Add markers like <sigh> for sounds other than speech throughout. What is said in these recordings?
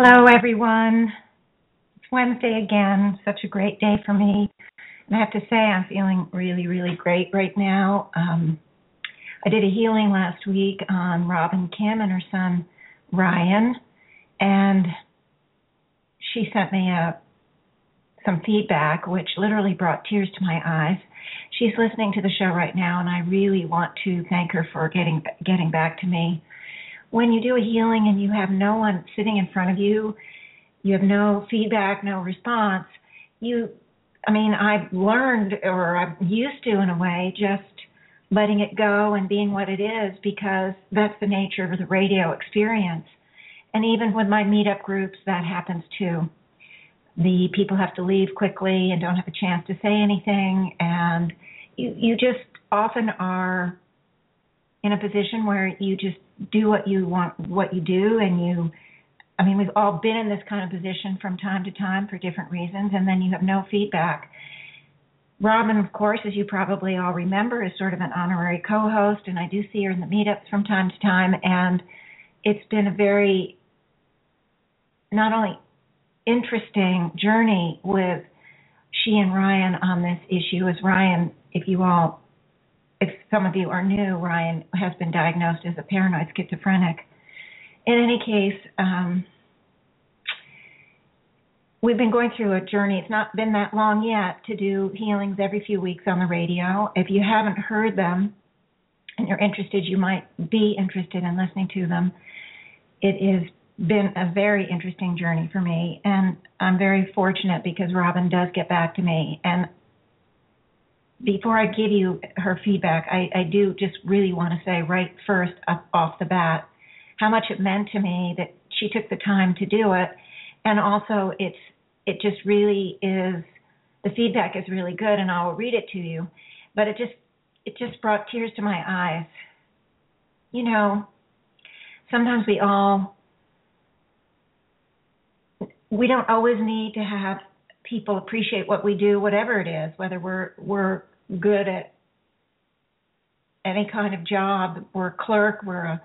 Hello, everyone. It's Wednesday again. Such a great day for me. And I have to say, I'm feeling really, really great right now. Um, I did a healing last week on Robin Kim and her son Ryan, and she sent me a some feedback, which literally brought tears to my eyes. She's listening to the show right now, and I really want to thank her for getting getting back to me. When you do a healing and you have no one sitting in front of you you have no feedback, no response, you, I mean, I've learned or I'm used to in a way just letting it go and being what it is because that's the nature of the radio experience. And even with my meetup groups, that happens too. The people have to leave quickly and don't have a chance to say anything, and you you just often are in a position where you just do what you want, what you do, and you I mean, we've all been in this kind of position from time to time for different reasons, and then you have no feedback. Robin, of course, as you probably all remember, is sort of an honorary co host, and I do see her in the meetups from time to time, and it's been a very not only interesting journey with she and Ryan on this issue, as Ryan, if you all, if some of you are new, Ryan has been diagnosed as a paranoid schizophrenic in any case, um, we've been going through a journey. It's not been that long yet to do healings every few weeks on the radio. If you haven't heard them and you're interested, you might be interested in listening to them. It has been a very interesting journey for me, and I'm very fortunate because Robin does get back to me. And before I give you her feedback, I, I do just really want to say right first off the bat how much it meant to me that she took the time to do it. And also it's it just really is the feedback is really good and I'll read it to you but it just it just brought tears to my eyes. You know sometimes we all we don't always need to have people appreciate what we do whatever it is whether we're we're good at any kind of job we're a clerk we're a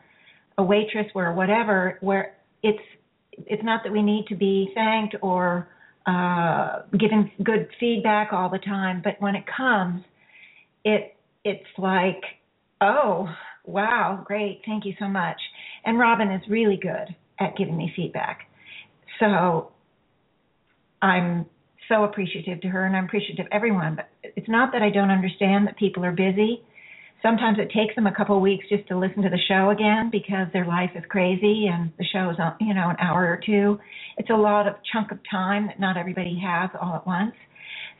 a waitress or whatever, where it's it's not that we need to be thanked or uh, given good feedback all the time, but when it comes, it it's like, oh wow, great, thank you so much. And Robin is really good at giving me feedback, so I'm so appreciative to her, and I'm appreciative of everyone. But it's not that I don't understand that people are busy sometimes it takes them a couple of weeks just to listen to the show again because their life is crazy and the show is you know an hour or two it's a lot of chunk of time that not everybody has all at once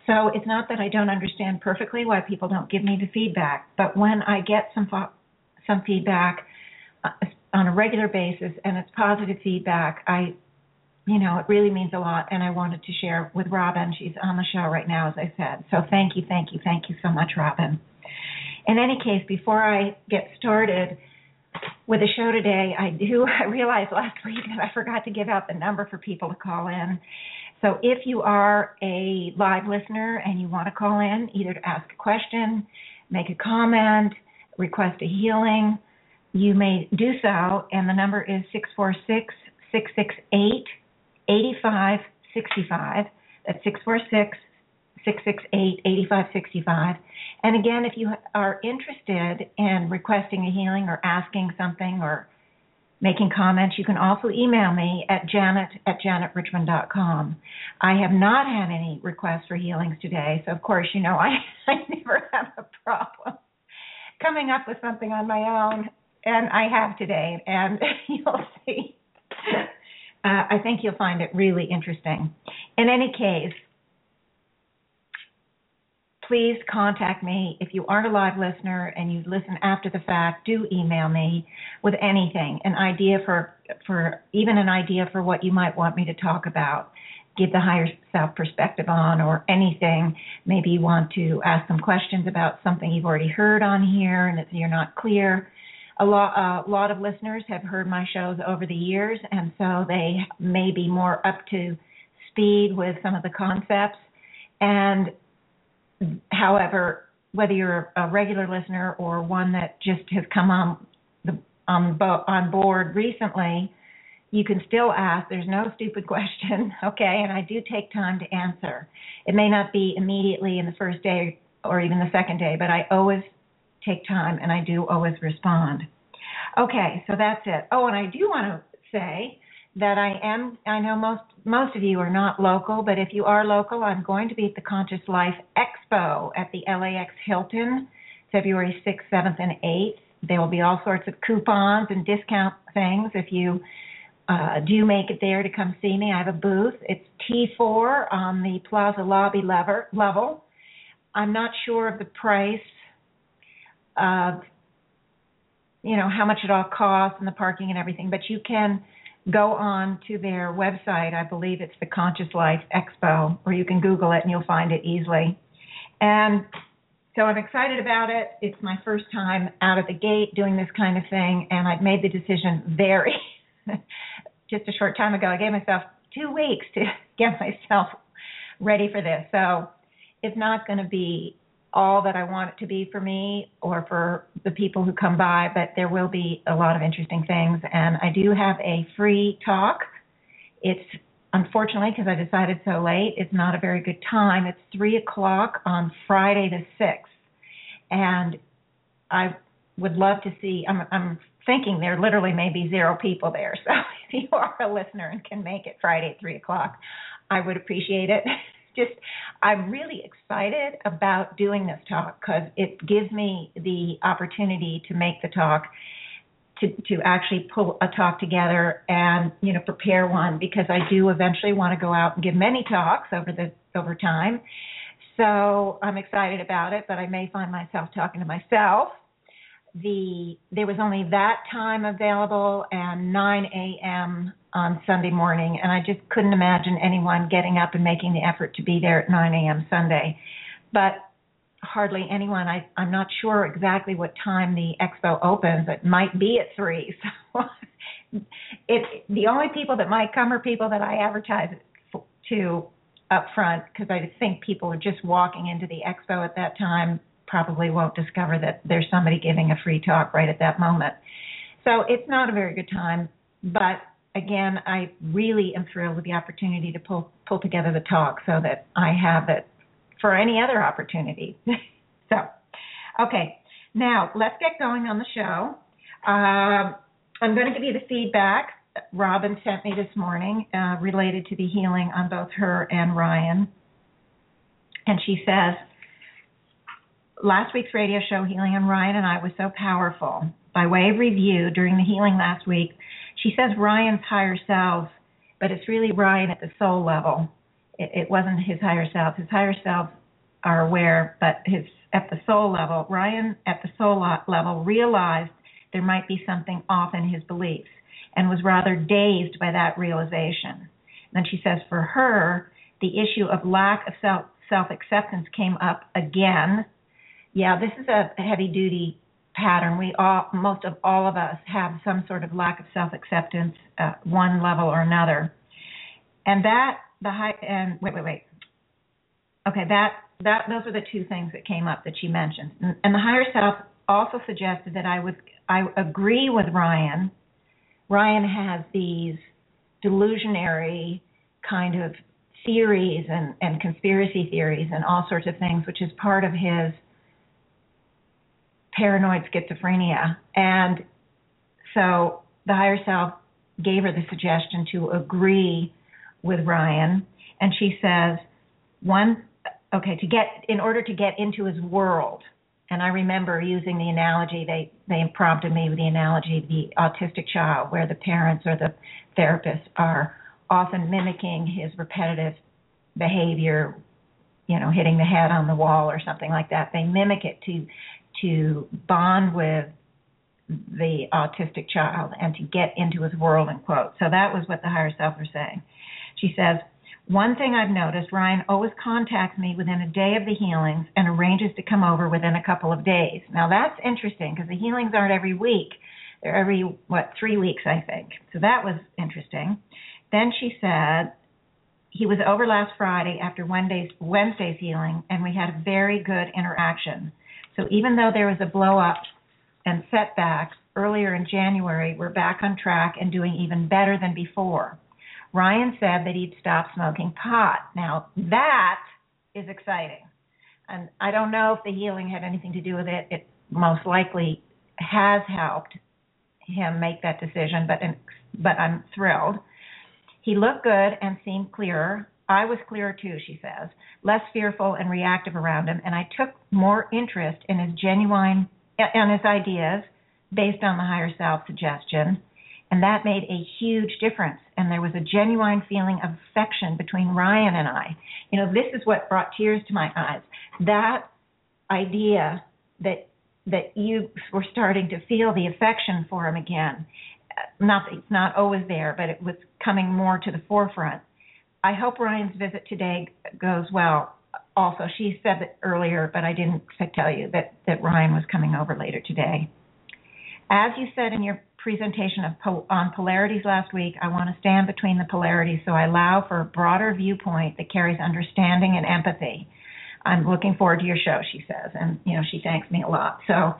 so it's not that i don't understand perfectly why people don't give me the feedback but when i get some some feedback uh, on a regular basis and it's positive feedback i you know it really means a lot and i wanted to share with robin. She's on the show right now as i said. So thank you thank you thank you so much robin. In any case, before I get started with the show today, I do <laughs> I realized last week that I forgot to give out the number for people to call in. So if you are a live listener and you want to call in, either to ask a question, make a comment, request a healing, you may do so, and the number is 646 668 8565. That's 646 668 8565. And again, if you are interested in requesting a healing or asking something or making comments, you can also email me at janet at janetrichmond.com. I have not had any requests for healings today, so of course, you know, <laughs> I, I never have a problem coming up with something on my own, and I have today, and <laughs> you'll see. Uh, I think you'll find it really interesting. In any case, please contact me. If you aren't a live listener and you listen after the fact, do email me with anything, an idea for for even an idea for what you might want me to talk about, give the higher self perspective on, or anything. Maybe you want to ask some questions about something you've already heard on here and you're not clear. A lot, a lot of listeners have heard my shows over the years, and so they may be more up to speed with some of the concepts. And However, whether you're a regular listener or one that just has come on the on, on board recently, you can still ask. There's no stupid <laughs> question, okay? And I do take time to answer. It may not be immediately in the first day or even the second day, but I always take time and I do always respond. Okay, so that's it. Oh, and I do want to say that I am I know most most of you are not local, but if you are local, I'm going to be at the Conscious Life Expo at the LAX Hilton, February 6th, 7th, and 8th. There will be all sorts of coupons and discount things if you uh, do make it there to come see me. I have a booth. It's T4 on the Plaza Lobby lever, level. I'm not sure of the price of, you know, how much it all costs and the parking and everything, but you can go on to their website. I believe it's the Conscious Life Expo, or you can Google it and you'll find it easily. And so I'm excited about it. It's my first time out of the gate doing this kind of thing, and I've made the decision very <laughs> just a short time ago. I gave myself two weeks to <laughs> get myself ready for this. So it's not going to be all that I want it to be for me or for the people who come by, but there will be a lot of interesting things. And I do have a free talk. It's unfortunately because I decided so late, it's not a very good time. It's three o'clock on Friday the sixth, and I would love to see. I'm, I'm thinking there literally may be zero people there. <laughs> So if you are a listener and can make it Friday at three o'clock, I would appreciate it. <laughs> just I'm really excited about doing this talk because it gives me the opportunity to make the talk to to actually pull a talk together and you know prepare one because I do eventually want to go out and give many talks over the over time. So I'm excited about it, but I may find myself talking to myself. The there was only that time available and 9 a.m on Sunday morning, and I just couldn't imagine anyone getting up and making the effort to be there at 9 a.m. Sunday. But hardly anyone. I, I'm not sure exactly what time the expo opens. It might be at three. <laughs> So it the only people that might come are people that I advertise to up front because I think people are just walking into the expo at that time probably won't discover that there's somebody giving a free talk right at that moment. So it's not a very good time, but again, I really am thrilled with the opportunity to pull pull together the talk so that I have it for any other opportunity. <laughs> so, okay, now let's get going on the show. Um, I'm going to give you the feedback Robin sent me this morning uh, related to the healing on both her and Ryan. And she says, Last week's radio show, Healing on Ryan and I, was so powerful. By way of review, during the healing last week, she says Ryan's higher self, but it's really Ryan at the soul level. It, it wasn't his higher self. His higher self are aware, but his at the soul level, Ryan at the soul level realized there might be something off in his beliefs and was rather dazed by that realization. And then she says for her, the issue of lack of self self acceptance came up again. Yeah, this is a heavy duty pattern. We all, most of all of us, have some sort of lack of self-acceptance at one level or another, and that the high and wait, wait, wait. Okay, that that those are the two things that came up that she mentioned, and, and the higher self also suggested that I would I agree with Ryan. Ryan has these delusionary kind of theories and, and conspiracy theories and all sorts of things, which is part of his paranoid schizophrenia. And so the higher self gave her the suggestion to agree with Ryan, and she says, one, okay, to get in order to get into his world. And I remember using the analogy they they prompted me with the analogy of the autistic child, where the parents or the therapists are often mimicking his repetitive behavior, you know, hitting the head on the wall or something like that. They mimic it to to bond with the autistic child and to get into his world and quote. So that was what the higher self was saying. She says, one thing I've noticed, Ryan always contacts me within a day of the healings and arranges to come over within a couple of days. Now that's interesting because the healings aren't every week. They're every, what, three weeks, I think. So that was interesting. Then she said, he was over last Friday after Wednesday's, Wednesday's healing, and we had a very good interaction. So even though there was a blow up and setbacks earlier in January, we're back on track and doing even better than before. Ryan said that he'd stop smoking pot. Now, that is exciting. And I don't know if the healing had anything to do with it. It most likely has helped him make that decision, but but I'm thrilled. He looked good and seemed clearer. I was clearer too, she says, less fearful and reactive around him, and I took more interest in his genuine and his ideas based on the higher self suggestion. And that made a huge difference. And there was a genuine feeling of affection between Ryan and I. You know, this is what brought tears to my eyes. That idea that that you were starting to feel the affection for him again. Not it's not always there, but it was coming more to the forefront. I hope Ryan's visit today goes well also she said that earlier, but I didn't tell you that that Ryan was coming over later today. As you said in your presentation of on polarities last week, I want to stand between the polarities so I allow for a broader viewpoint that carries understanding and empathy. I'm looking forward to your show, she says, and you know she thanks me a lot. So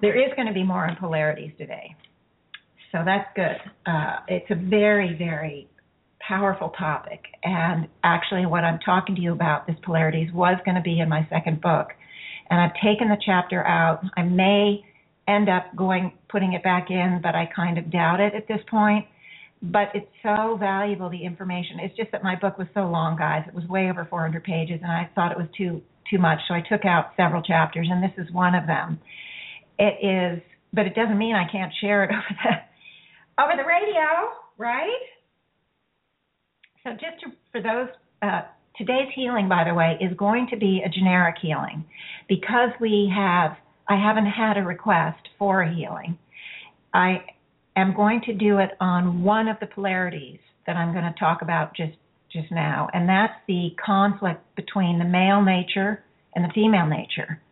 there is going to be more on polarities today, so that's good. Uh, it's a very, very powerful topic. And actually, what I'm talking to you about, this polarities, was going to be in my second book. And I've taken the chapter out. I may end up going putting it back in, but I kind of doubt it at this point. But it's so valuable the information. It's just that my book was so long, guys. It was way over 400 pages, and I thought it was too too much. So I took out several chapters, and this is one of them. It is, but it doesn't mean I can't share it <laughs> over the over the radio, right? So just to, for those, uh, today's healing, by the way, is going to be a generic healing because we have. I haven't had a request for a healing. I am going to do it on one of the polarities that I'm going to talk about just just now, and that's the conflict between the male nature and the female nature.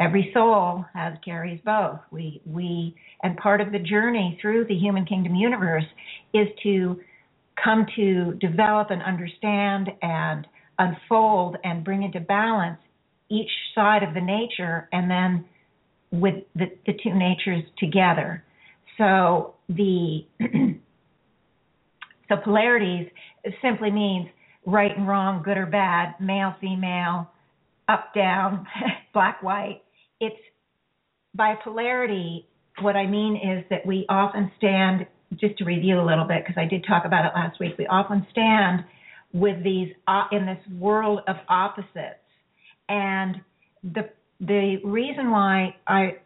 Every soul has carries both. We we and part of the journey through the human kingdom universe is to come to develop and understand and unfold and bring into balance each side of the nature and then with the, the two natures together. So the <clears throat> so polarities simply means right and wrong, good or bad, male, female, up, down, <laughs> black, white. It's by polarity, what I mean is that we often stand just to review a little bit because I did talk about it last week. We often stand with these uh, in this world of opposites, and the the reason why I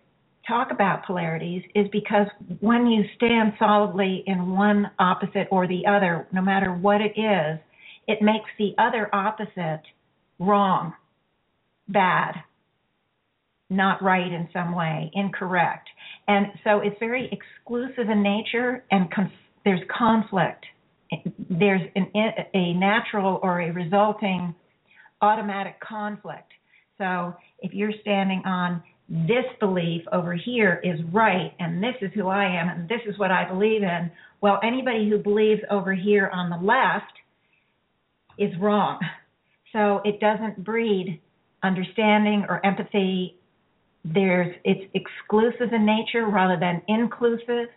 talk about polarities is because when you stand solidly in one opposite or the other, no matter what it is, it makes the other opposite wrong, bad, not right in some way, incorrect. And so it's very exclusive in nature, and conf- there's conflict. There's an, a natural or a resulting automatic conflict. So if you're standing on this belief over here is right, and this is who I am, and this is what I believe in, well, anybody who believes over here on the left is wrong. So it doesn't breed understanding or empathy there's it's exclusive in nature rather than inclusive.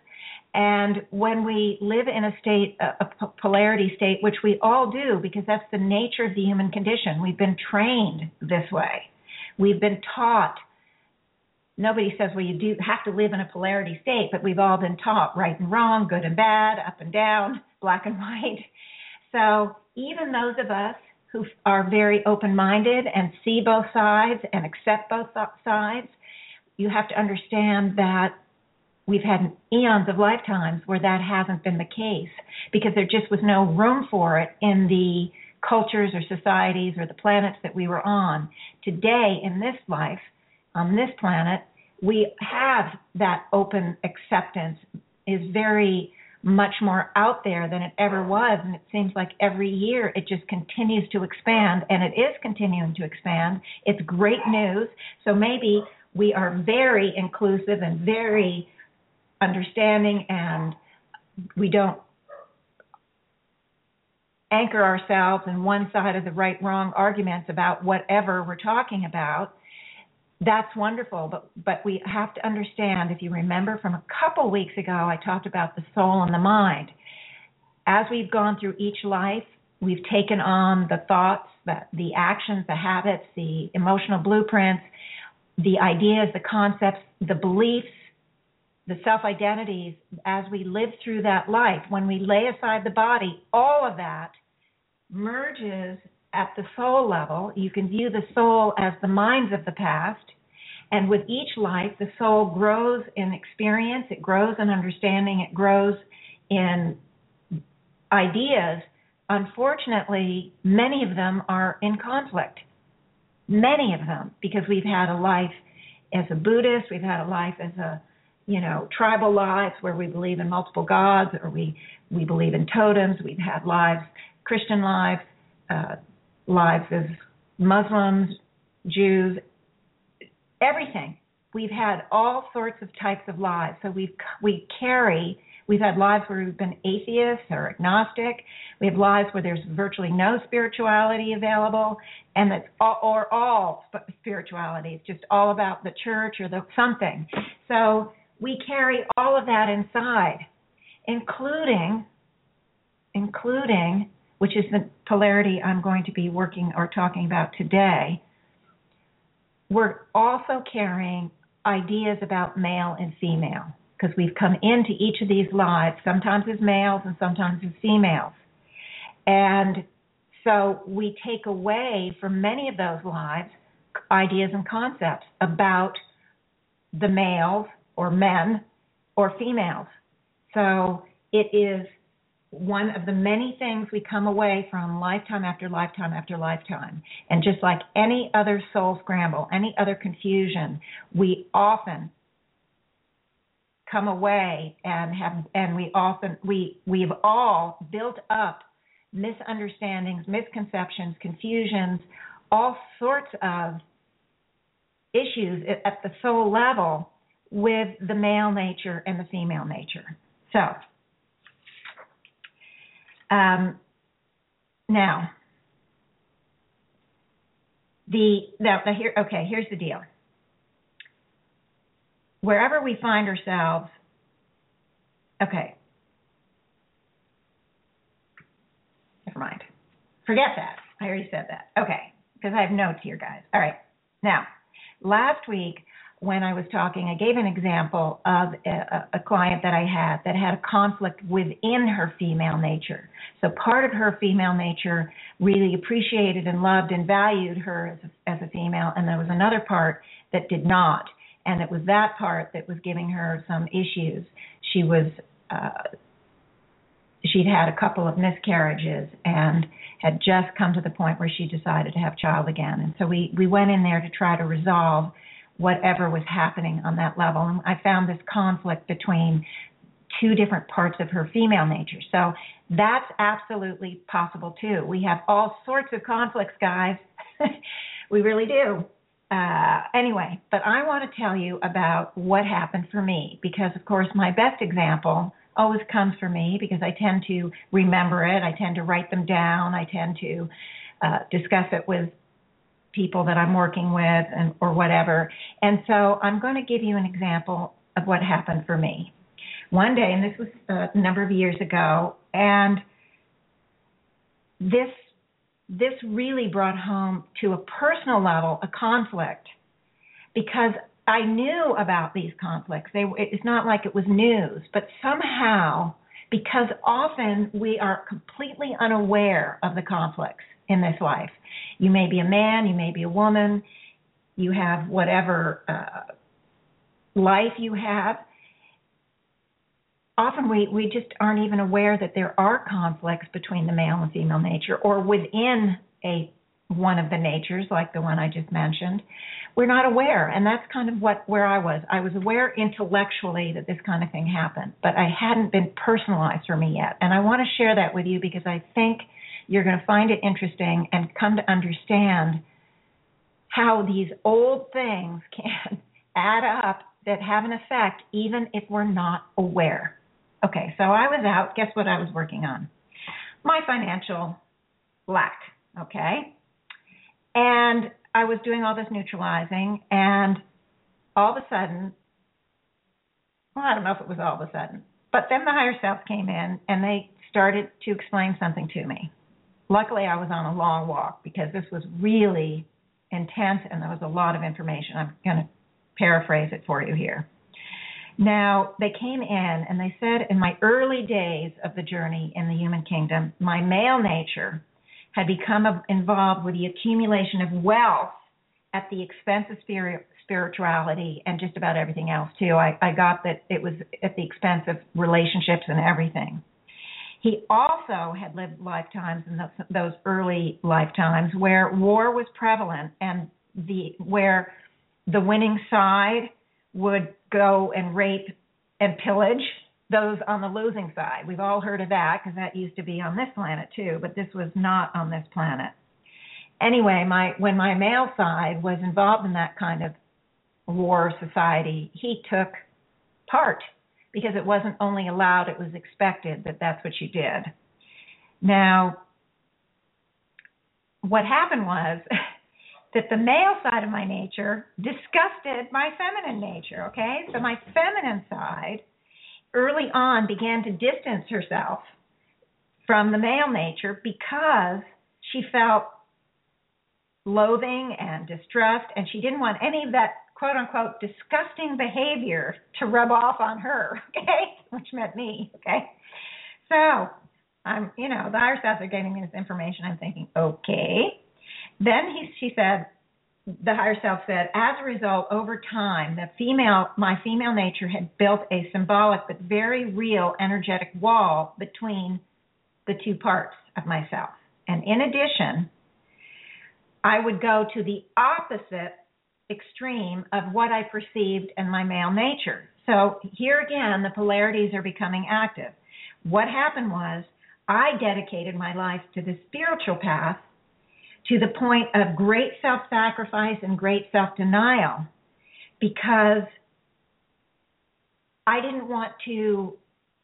And when we live in a state, a polarity state, which we all do because that's the nature of the human condition, we've been trained this way. We've been taught nobody says, well, you do have to live in a polarity state, but we've all been taught right and wrong, good and bad, up and down, black and white. So even those of us who are very open minded and see both sides and accept both sides, you have to understand that we've had eons of lifetimes where that hasn't been the case because there just was no room for it in the cultures or societies or the planets that we were on. Today, in this life, on this planet, we have that open acceptance. Is very much more out there than it ever was and it seems like every year it just continues to expand and it is continuing to expand. It's great news. So maybe we are very inclusive and very understanding and we don't anchor ourselves in one side of the right wrong arguments about whatever we're talking about. That's wonderful but but we have to understand if you remember from a couple weeks ago I talked about the soul and the mind. As we've gone through each life we've taken on the thoughts the the actions the habits the emotional blueprints the ideas the concepts the beliefs the self identities as we live through that life when we lay aside the body all of that merges at the soul level. You can view the soul as the minds of the past. And with each life, the soul grows in experience, it grows in understanding, it grows in ideas. Unfortunately, many of them are in conflict. Many of them, because we've had a life as a Buddhist, we've had a life as a you know tribal lives where we believe in multiple gods or we we believe in totems. We've had lives, Christian lives, uh, lives as Muslims, Jews, everything. We've had all sorts of types of lives. So we we carry. We've had lives where we've been atheists or agnostic. We have lives where there's virtually no spirituality available, and that's all, or all spirituality. It's just all about the church or the something. So we carry all of that inside, including including which is the polarity I'm going to be working or talking about today, we're also carrying ideas about male and female because we've come into each of these lives, sometimes as males and sometimes as females. And so we take away from many of those lives ideas and concepts about the males or men or females. So it is one of the many things we come away from lifetime after lifetime after lifetime. And just like any other soul scramble, any other confusion, we often come away and have and we often we we've all built up misunderstandings, misconceptions, confusions, all sorts of issues at the soul level with the male nature and the female nature. So, um, now, the now, now here okay, here's the deal. Wherever we find ourselves, okay. Never mind. Forget that. I already said that. Okay, because I have notes here, guys. All right. Now, last week when I was talking, I gave an example of a, a, client that I had that had a conflict within her female nature. So part of her female nature really appreciated and loved and valued her as a, as a female, and there was another part that did not. And it was that part that was giving her some issues. She was uh, she'd had a couple of miscarriages and had just come to the point where she decided to have child again. And so we we went in there to try to resolve whatever was happening on that level. And I found this conflict between two different parts of her female nature. So that's absolutely possible too. We have all sorts of conflicts, guys. <laughs> we really do. Uh, anyway, but I want to tell you about what happened for me because, of course, my best example always comes for me because I tend to remember it. I tend to write them down. I tend to uh, discuss it with people that I'm working with and or whatever. And so I'm going to give you an example of what happened for me. One day, and this was a number of years ago, and this this really brought home to a personal level a conflict because I knew about these conflicts. They, it's not like it was news, but somehow, because often we are completely unaware of the conflicts in this life. You may be a man, you may be a woman, you have whatever uh, life you have. Often we, we just aren't even aware that there are conflicts between the male and female nature or within a one of the natures like the one I just mentioned. We're not aware and that's kind of what where I was. I was aware intellectually that this kind of thing happened, but I hadn't been personalized for me yet. And I want to share that with you because I think you're going to find it interesting and come to understand how these old things <laughs> can add up that have an effect even if we're not aware. Okay, so I was out. Guess what I was working on? My financial lack. Okay. And I was doing all this neutralizing, and all of a sudden, well, I don't know if it was all of a sudden, but then the higher self came in and they started to explain something to me. Luckily, I was on a long walk because this was really intense and there was a lot of information. I'm going to paraphrase it for you here. Now, they came in and they said in my early days of the journey in the human kingdom, my male nature had become involved with the accumulation of wealth at the expense of spirit, spirituality and just about everything else, too. I, I got that it was at the expense of relationships and everything. He also had lived lifetimes in those, those early lifetimes where war was prevalent and the where the winning side would go and rape and pillage those on the losing side. We've all heard of that because that used to be on this planet too, but this was not on this planet. Anyway, my when my male side was involved in that kind of war society, he took part because it wasn't only allowed, it was expected that that's what you did. Now, what happened was <laughs> that the male side of my nature disgusted my feminine nature, okay? So my feminine side early on began to distance herself from the male nature because she felt loathing and distrust and she didn't want any of that quote unquote disgusting behavior to rub off on her, <laughs> okay? Which meant me, okay? So I'm, you know, the higher selves are giving me this information. I'm thinking, okay. Then he, she said, the higher self said, as a result, over time, the female, my female nature had built a symbolic but very real energetic wall between the two parts of myself. And in addition, I would go to the opposite extreme of what I perceived in my male nature. So here again, the polarities are becoming active. What happened was I dedicated my life to the spiritual path to the point of great self sacrifice and great self denial because I didn't want to,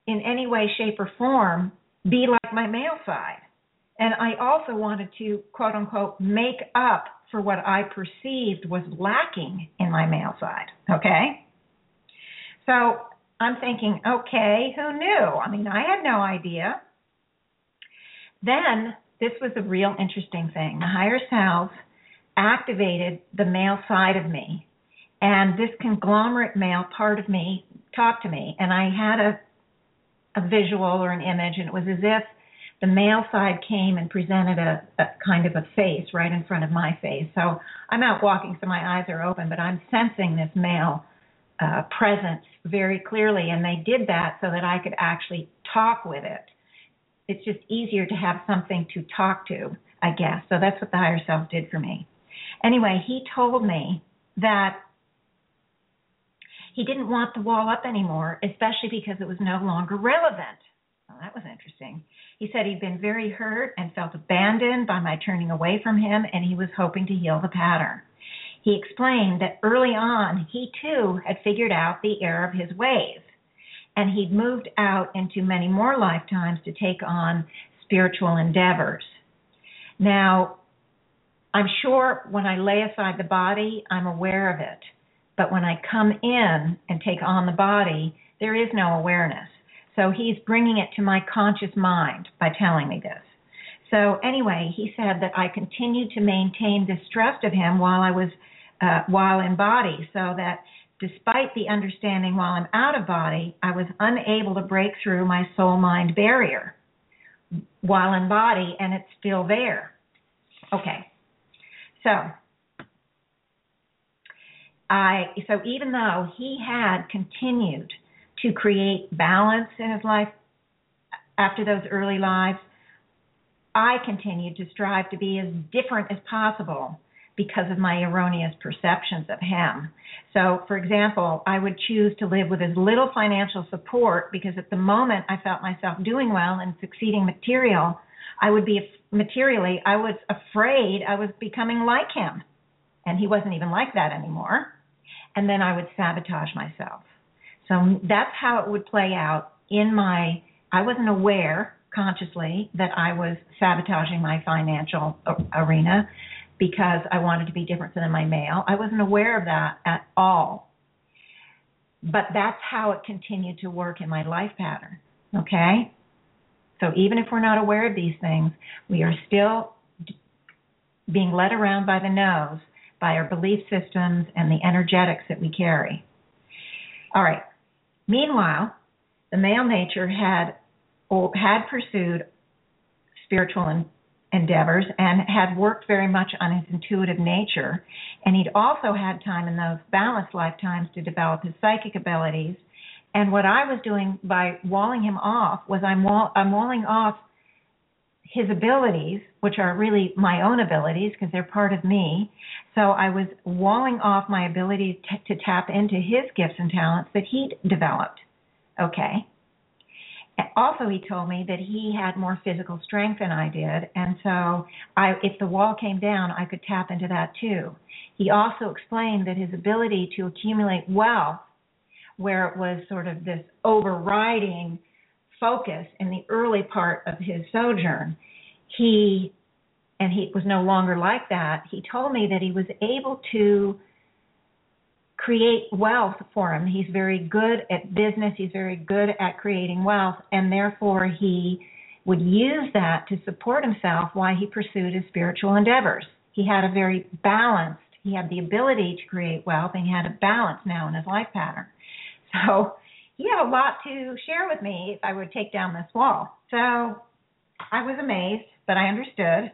in any way, shape, or form, be like my male side. And I also wanted to, quote unquote, make up for what I perceived was lacking in my male side. Okay? So I'm thinking, okay, who knew? I mean, I had no idea. Then this was a real interesting thing. The higher self activated the male side of me, and this conglomerate male part of me talked to me, and I had a a visual or an image, and it was as if the male side came and presented a, a kind of a face right in front of my face. So I'm out walking, so my eyes are open, but I'm sensing this male uh, presence very clearly, and they did that so that I could actually talk with it it's just easier to have something to talk to, I guess. So that's what the higher self did for me. Anyway, he told me that he didn't want the wall up anymore, especially because it was no longer relevant. Well, that was interesting. He said he'd been very hurt and felt abandoned by my turning away from him, and he was hoping to heal the pattern. He explained that early on, he too had figured out the error of his ways and he'd moved out into many more lifetimes to take on spiritual endeavors. Now, I'm sure when I lay aside the body, I'm aware of it. But when I come in and take on the body, there is no awareness. So he's bringing it to my conscious mind by telling me this. So, anyway, he said that I continued to maintain distrust of him while I was uh, while in body, so that despite the understanding while I'm out of body, I was unable to break through my soul mind barrier while in body, and it's still there. Okay, so I so even though he had continued to create balance in his life after those early lives, I continued to strive to be as different as possible because of my erroneous perceptions of him. So, for example, I would choose to live with as little financial support because at the moment I felt myself doing well and succeeding material, I would be materially, I was afraid I was becoming like him. And he wasn't even like that anymore. And then I would sabotage myself. So that's how it would play out in my I wasn't aware consciously that I was sabotaging my financial arena because I wanted to be different than my male. I wasn't aware of that at all. But that's how it continued to work in my life pattern. Okay? So even if we're not aware of these things, we are still being led around by the nose by our belief systems and the energetics that we carry. All right. Meanwhile, the male nature had had pursued spiritual endeavors and had worked very much on his intuitive nature, and he'd also had time in those balanced lifetimes to develop his psychic abilities. And what I was doing by walling him off was I'm wall- I'm walling off his abilities, which are really my own abilities because they're part of me. So I was walling off my ability to, to tap into his gifts and talents that he'd developed. Okay. Also, he told me that he had more physical strength than I did, and so I, if the wall came down, I could tap into that too. He also explained that his ability to accumulate wealth, where it was sort of this overriding focus in the early part of his sojourn, he and he was no longer like that. He told me that he was able to create wealth for him. He's very good at business, he's very good at creating wealth, and therefore he would use that to support himself while he pursued his spiritual endeavors. He had a very balanced, he had the ability to create wealth, and he had a balance now in his life pattern. So he had a lot to share with me if I would take down this wall. So I was amazed, but I understood.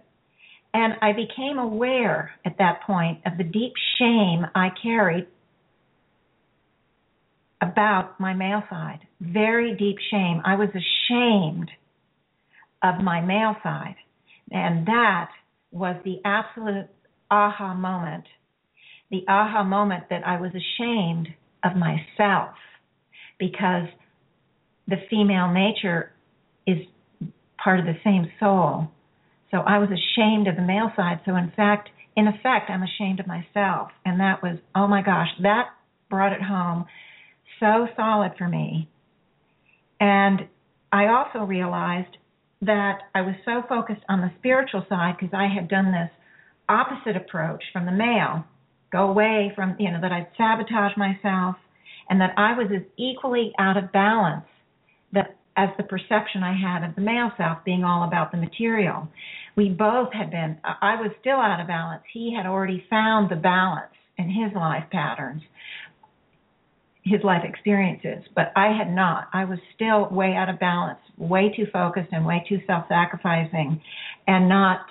And I became aware at that point of the deep shame I carried about my male side. Very deep shame. I was ashamed of my male side. And that was the absolute aha moment. The aha moment that I was ashamed of myself because the female nature is part of the same soul. So I was ashamed of the male side. So in fact, in effect, I'm ashamed of myself. And that was, oh my gosh, that brought it home so solid for me. And I also realized that I was so focused on the spiritual side because I had done this opposite approach from the male go away from, you know, that I'd sabotage myself and that I was as equally out of balance that as the perception I had of the male self being all about the material. We both had been I was still out of balance. He had already found the balance in his life patterns his life experiences, but I had not. I was still way out of balance, way too focused and way too self sacrificing, and not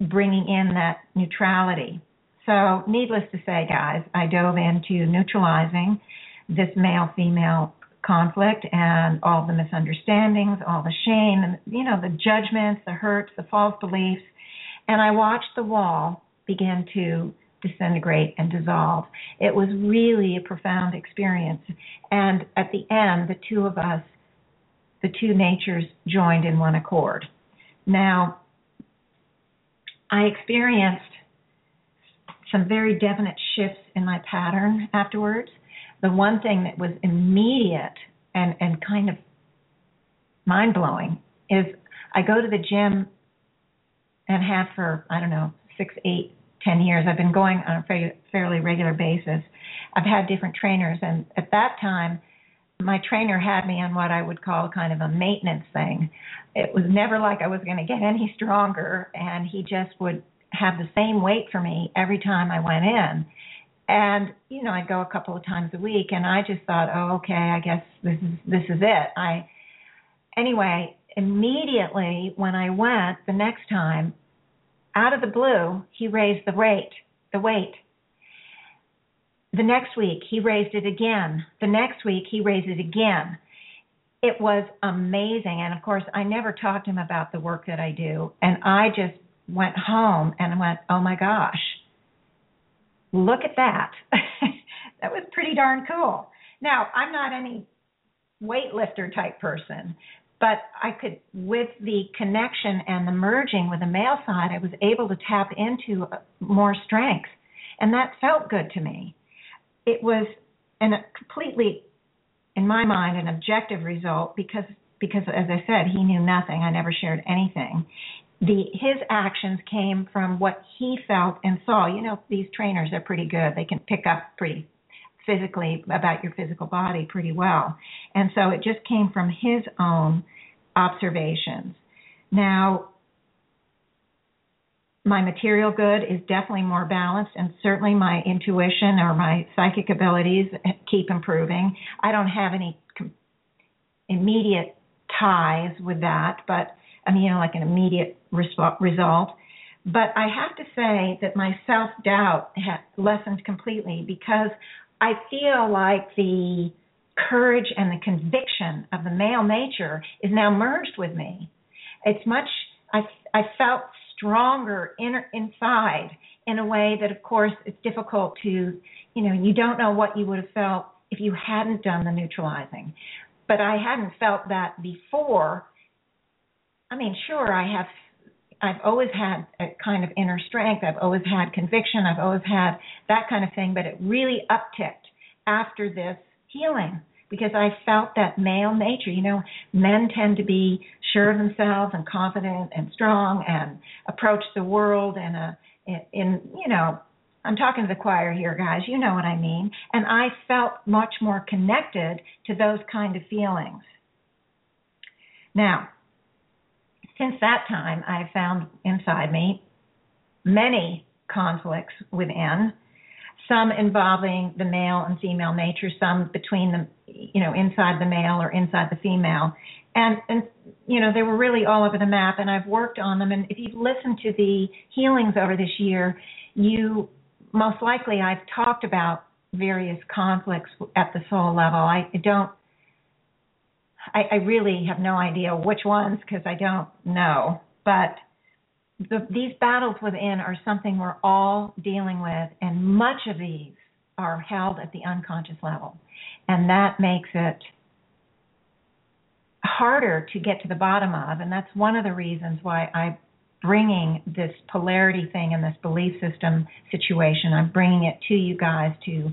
bringing in that neutrality. So, needless to say, guys, I dove into neutralizing this male female conflict and all the misunderstandings, all the shame, and you know, the judgments, the hurts, the false beliefs. And I watched the wall begin to disintegrate and dissolve. It was really a profound experience. And at the end, the two of us, the two natures joined in one accord. Now, I experienced some very definite shifts in my pattern afterwards. The one thing that was immediate and, and kind of mind blowing is I go to the gym and have for, I don't know, six, eight 10 years. I've been going on a fairly regular basis. I've had different trainers, and at that time, my trainer had me on what I would call kind of a maintenance thing. It was never like I was going to get any stronger, and he just would have the same weight for me every time I went in. And you know, I'd go a couple of times a week, and I just thought, oh, okay, I guess this is this is it. I anyway, immediately when I went the next time, out of the blue, he raised the rate, the weight. The next week, he raised it again. The next week, he raised it again. It was amazing. And of course, I never talked to him about the work that I do. And I just went home and went, oh my gosh, look at that. <laughs> that was pretty darn cool. Now, I'm not any weightlifter type person, but I could, with the connection and the merging with the male side, I was able to tap into more strength. And that felt good to me. It was an, a completely, in my mind, an objective result because, because as I said, he knew nothing. I never shared anything. The his actions came from what he felt and saw. You know, these trainers are pretty good. They can pick up pretty physically about your physical body pretty well. And so it just came from his own observations. Now, my material good is definitely more balanced, and certainly my intuition or my psychic abilities keep improving. I don't have any immediate ties with that, but I mean, you know, like an immediate result. But I have to say that my self doubt lessened completely because I feel like the courage and the conviction of the male nature is now merged with me. It's much I I felt stronger inner inside in a way that of course it's difficult to you know you don't know what you would have felt if you hadn't done the neutralizing but i hadn't felt that before i mean sure i have I've always had a kind of inner strength. I've always had conviction. I've always had that kind of thing, but it really upticked after this healing because I felt that male nature. You know, men tend to be sure of themselves and confident and strong and approach the world and a in, in you know I'm talking to the choir here, guys. You know what I mean. And I felt much more connected to those kind of feelings. Now, since that time, I've found inside me many conflicts within, some involving the male and female nature, some between the, you know, inside the male or inside the female. And, and, you know, they were really all over the map, and I've worked on them. And if you've listened to the healings over this year, you most likely I've talked about various conflicts at the soul level. I don't I, I really have no idea which ones because I don't know. But the, these battles within are something we're all dealing with, and much of these are held at the unconscious level. And that makes it harder to get to the bottom of. And that's one of the reasons why I'm bringing this polarity thing and this belief system situation, I'm bringing it to you guys to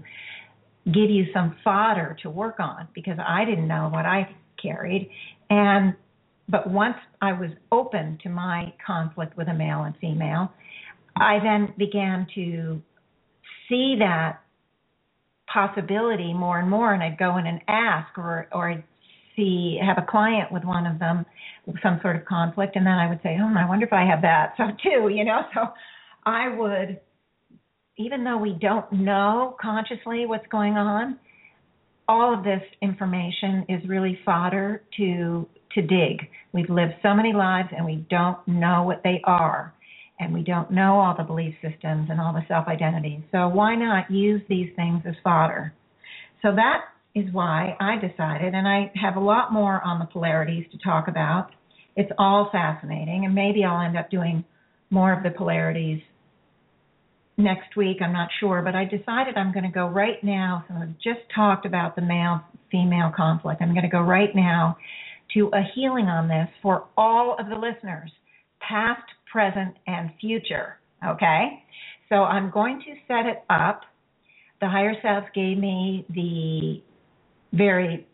give you some fodder to work on because I didn't know what I carried. And but once I was open to my conflict with a male and female, I then began to see that possibility more and more, and I'd go in and ask, or or I'd see have a client with one of them, some sort of conflict, and then I would say, oh, I wonder if I have that. So too, you know, so I would, even though we don't know consciously what's going on, all of this information is really fodder to to dig. We've lived so many lives and we don't know what they are. And we don't know all the belief systems and all the self identities. So why not use these things as fodder? So that is why I decided, and I have a lot more on the polarities to talk about. It's all fascinating, and maybe I'll end up doing more of the polarities next week. I'm not sure, but I decided I'm going to go right now. So I've just talked about the male female conflict. I'm going to go right now to a healing on this for all of the listeners, past, present, and future. Okay? So I'm going to set it up. The higher self gave me the very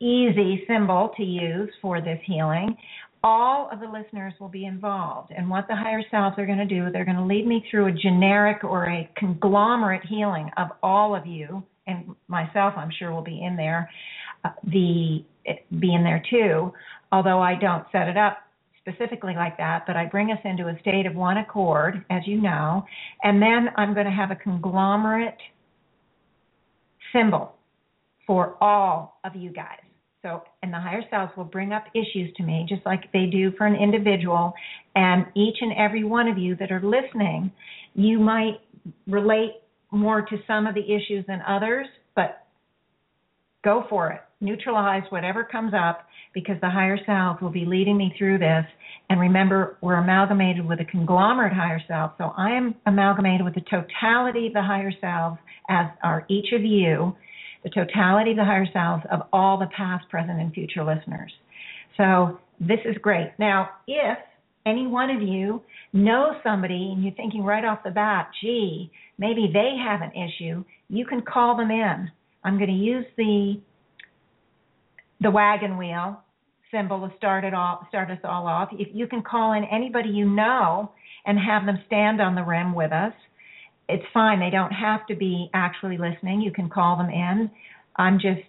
easy symbol to use for this healing all of the listeners will be involved. And what the higher selves are going to do, they're going to lead me through a generic or a conglomerate healing of all of you, and myself, I'm sure, will be in there. Uh, the be in there too, although I don't set it up specifically like that, but I bring us into a state of one accord, as you know, and then I'm going to have a conglomerate symbol for all of you guys. So, and the higher selves will bring up issues to me, just like they do for an individual. And each and every one of you that are listening, you might relate more to some of the issues than others, but go for it. Neutralize whatever comes up because the higher self will be leading me through this. And remember, we're amalgamated with a conglomerate higher self. So I am amalgamated with the totality of the higher selves, as are each of you, the totality of the higher selves of all the past, present, and future listeners. So this is great. Now, if any one of you know somebody and you're thinking right off the bat, gee, maybe they have an issue, you can call them in. I'm going to use the the wagon wheel symbol to start it all start us all off. If you can call in anybody you know and have them stand on the rim with us, it's fine. They don't have to be actually listening. You can call them in. I'm just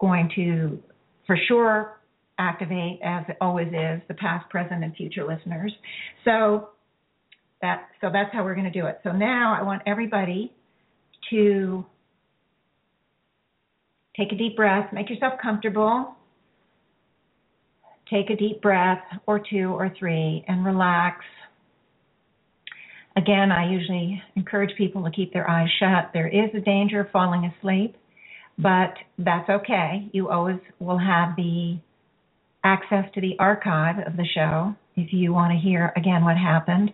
going to for sure activate as it always is the past, present and future listeners. So that so that's how we're going to do it. So now I want everybody to Take a deep breath, make yourself comfortable. Take a deep breath or two or three and relax. Again, I usually encourage people to keep their eyes shut. There is a danger of falling asleep, but that's okay. You always will have the access to the archive of the show if you want to hear again what happened.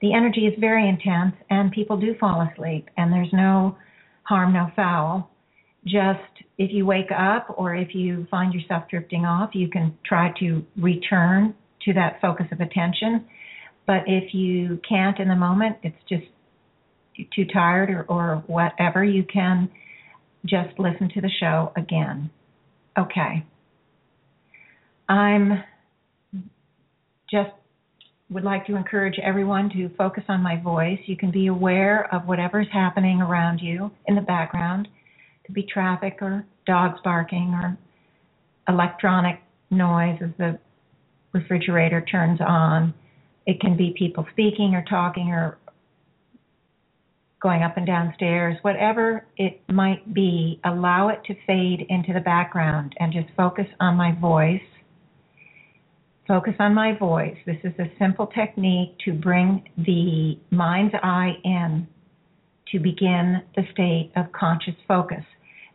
The energy is very intense and people do fall asleep, and there's no harm, no foul just if you wake up or if you find yourself drifting off, you can try to return to that focus of attention. But if you can't in the moment, it's just too tired or, or whatever, you can just listen to the show again. Okay. I'm just would like to encourage everyone to focus on my voice. You can be aware of whatever's happening around you in the background It could be traffic or dogs barking or electronic noise as the refrigerator turns on. It can be people speaking or talking or going up and down stairs, whatever it might be, allow it to fade into the background and just focus on my voice. Focus on my voice. This is a simple technique to bring the mind's eye in to begin the state of conscious focus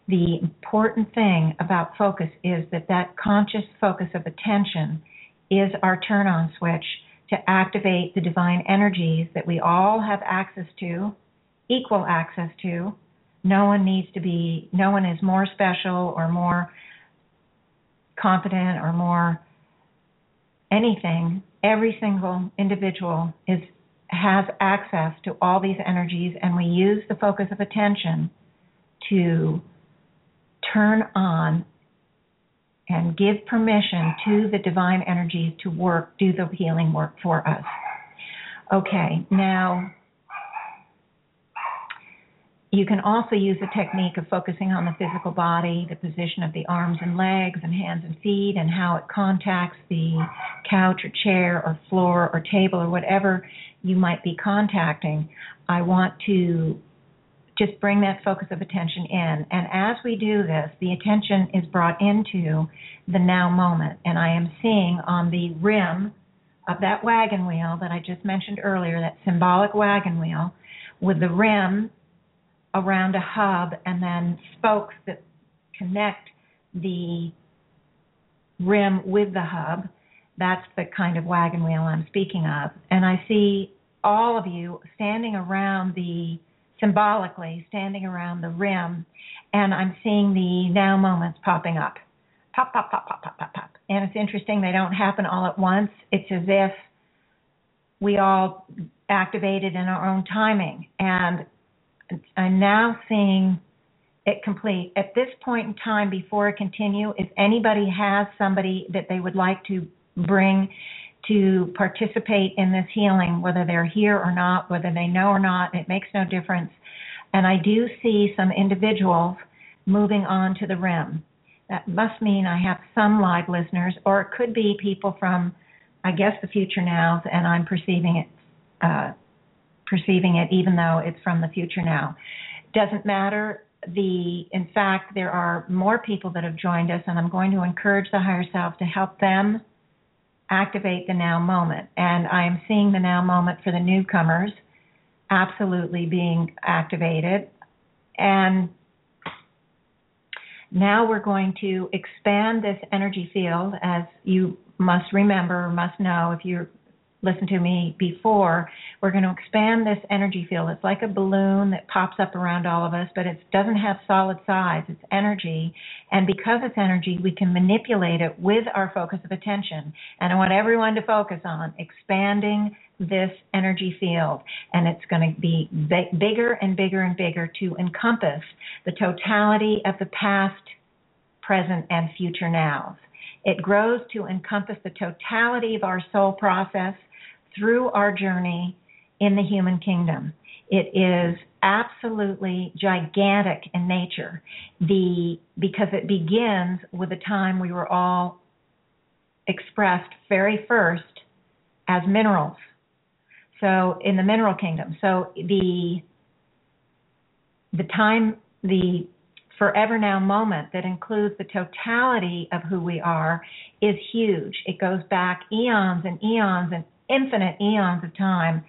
the important thing about focus is that that conscious focus of attention is our turn on switch to activate the divine energies that we all have access to, equal access to. No one needs to be, no one is more special or more competent or more anything. Every single individual is has access to all these energies and we use the focus of attention to turn on and give permission to the divine energies to work, do the healing work for us. Okay, now you can also use the technique of focusing on the physical body, the position of the arms and legs and hands and feet, and how it contacts the couch or chair or floor or table or whatever you might be contacting. I want to just bring that focus of attention in. And as we do this, the attention is brought into the now moment. And I am seeing on the rim of that wagon wheel that I just mentioned earlier, that symbolic wagon wheel, with the rim around a hub and then spokes that connect the rim with the hub. That's the kind of wagon wheel I'm speaking of. And I see all of you standing around the symbolically standing around the rim, and I'm seeing the now moments popping up. Pop, pop, pop, pop, pop, pop, pop. And it's interesting, they don't happen all at once. It's as if we all activated in our own timing. And I'm now seeing it complete. At this point in time, before I continue, if anybody has somebody that they would like to bring to participate in this healing, whether they're here or not, whether they know or not, it makes no difference. And I do see some individuals moving on to the rim. That must mean I have some live listeners, or it could be people from, I guess, the future now, and I'm perceiving it, uh, perceiving it, even though it's from the future now. Doesn't matter. The, in fact, there are more people that have joined us, and I'm going to encourage the higher self to help them activate the now moment. And I am seeing the now moment for the newcomers absolutely being activated. And now we're going to expand this energy field, as you must remember, must know if you listened to me before. We're going to expand this energy field. It's like a balloon that pops up around all of us, but it doesn't have solid size. It's energy. And because it's energy, we can manipulate it with our focus of attention. And I want everyone to focus on expanding this energy field. And it's going to be bigger and bigger and bigger to encompass the totality of the past, present, and future nows. It grows to encompass the totality of our soul process through our journey in the human kingdom. It is absolutely gigantic in nature. The because it begins with the time we were all expressed very first as minerals. So in the mineral kingdom. So the the time the forever now moment that includes the totality of who we are is huge. It goes back eons and eons and infinite eons of time.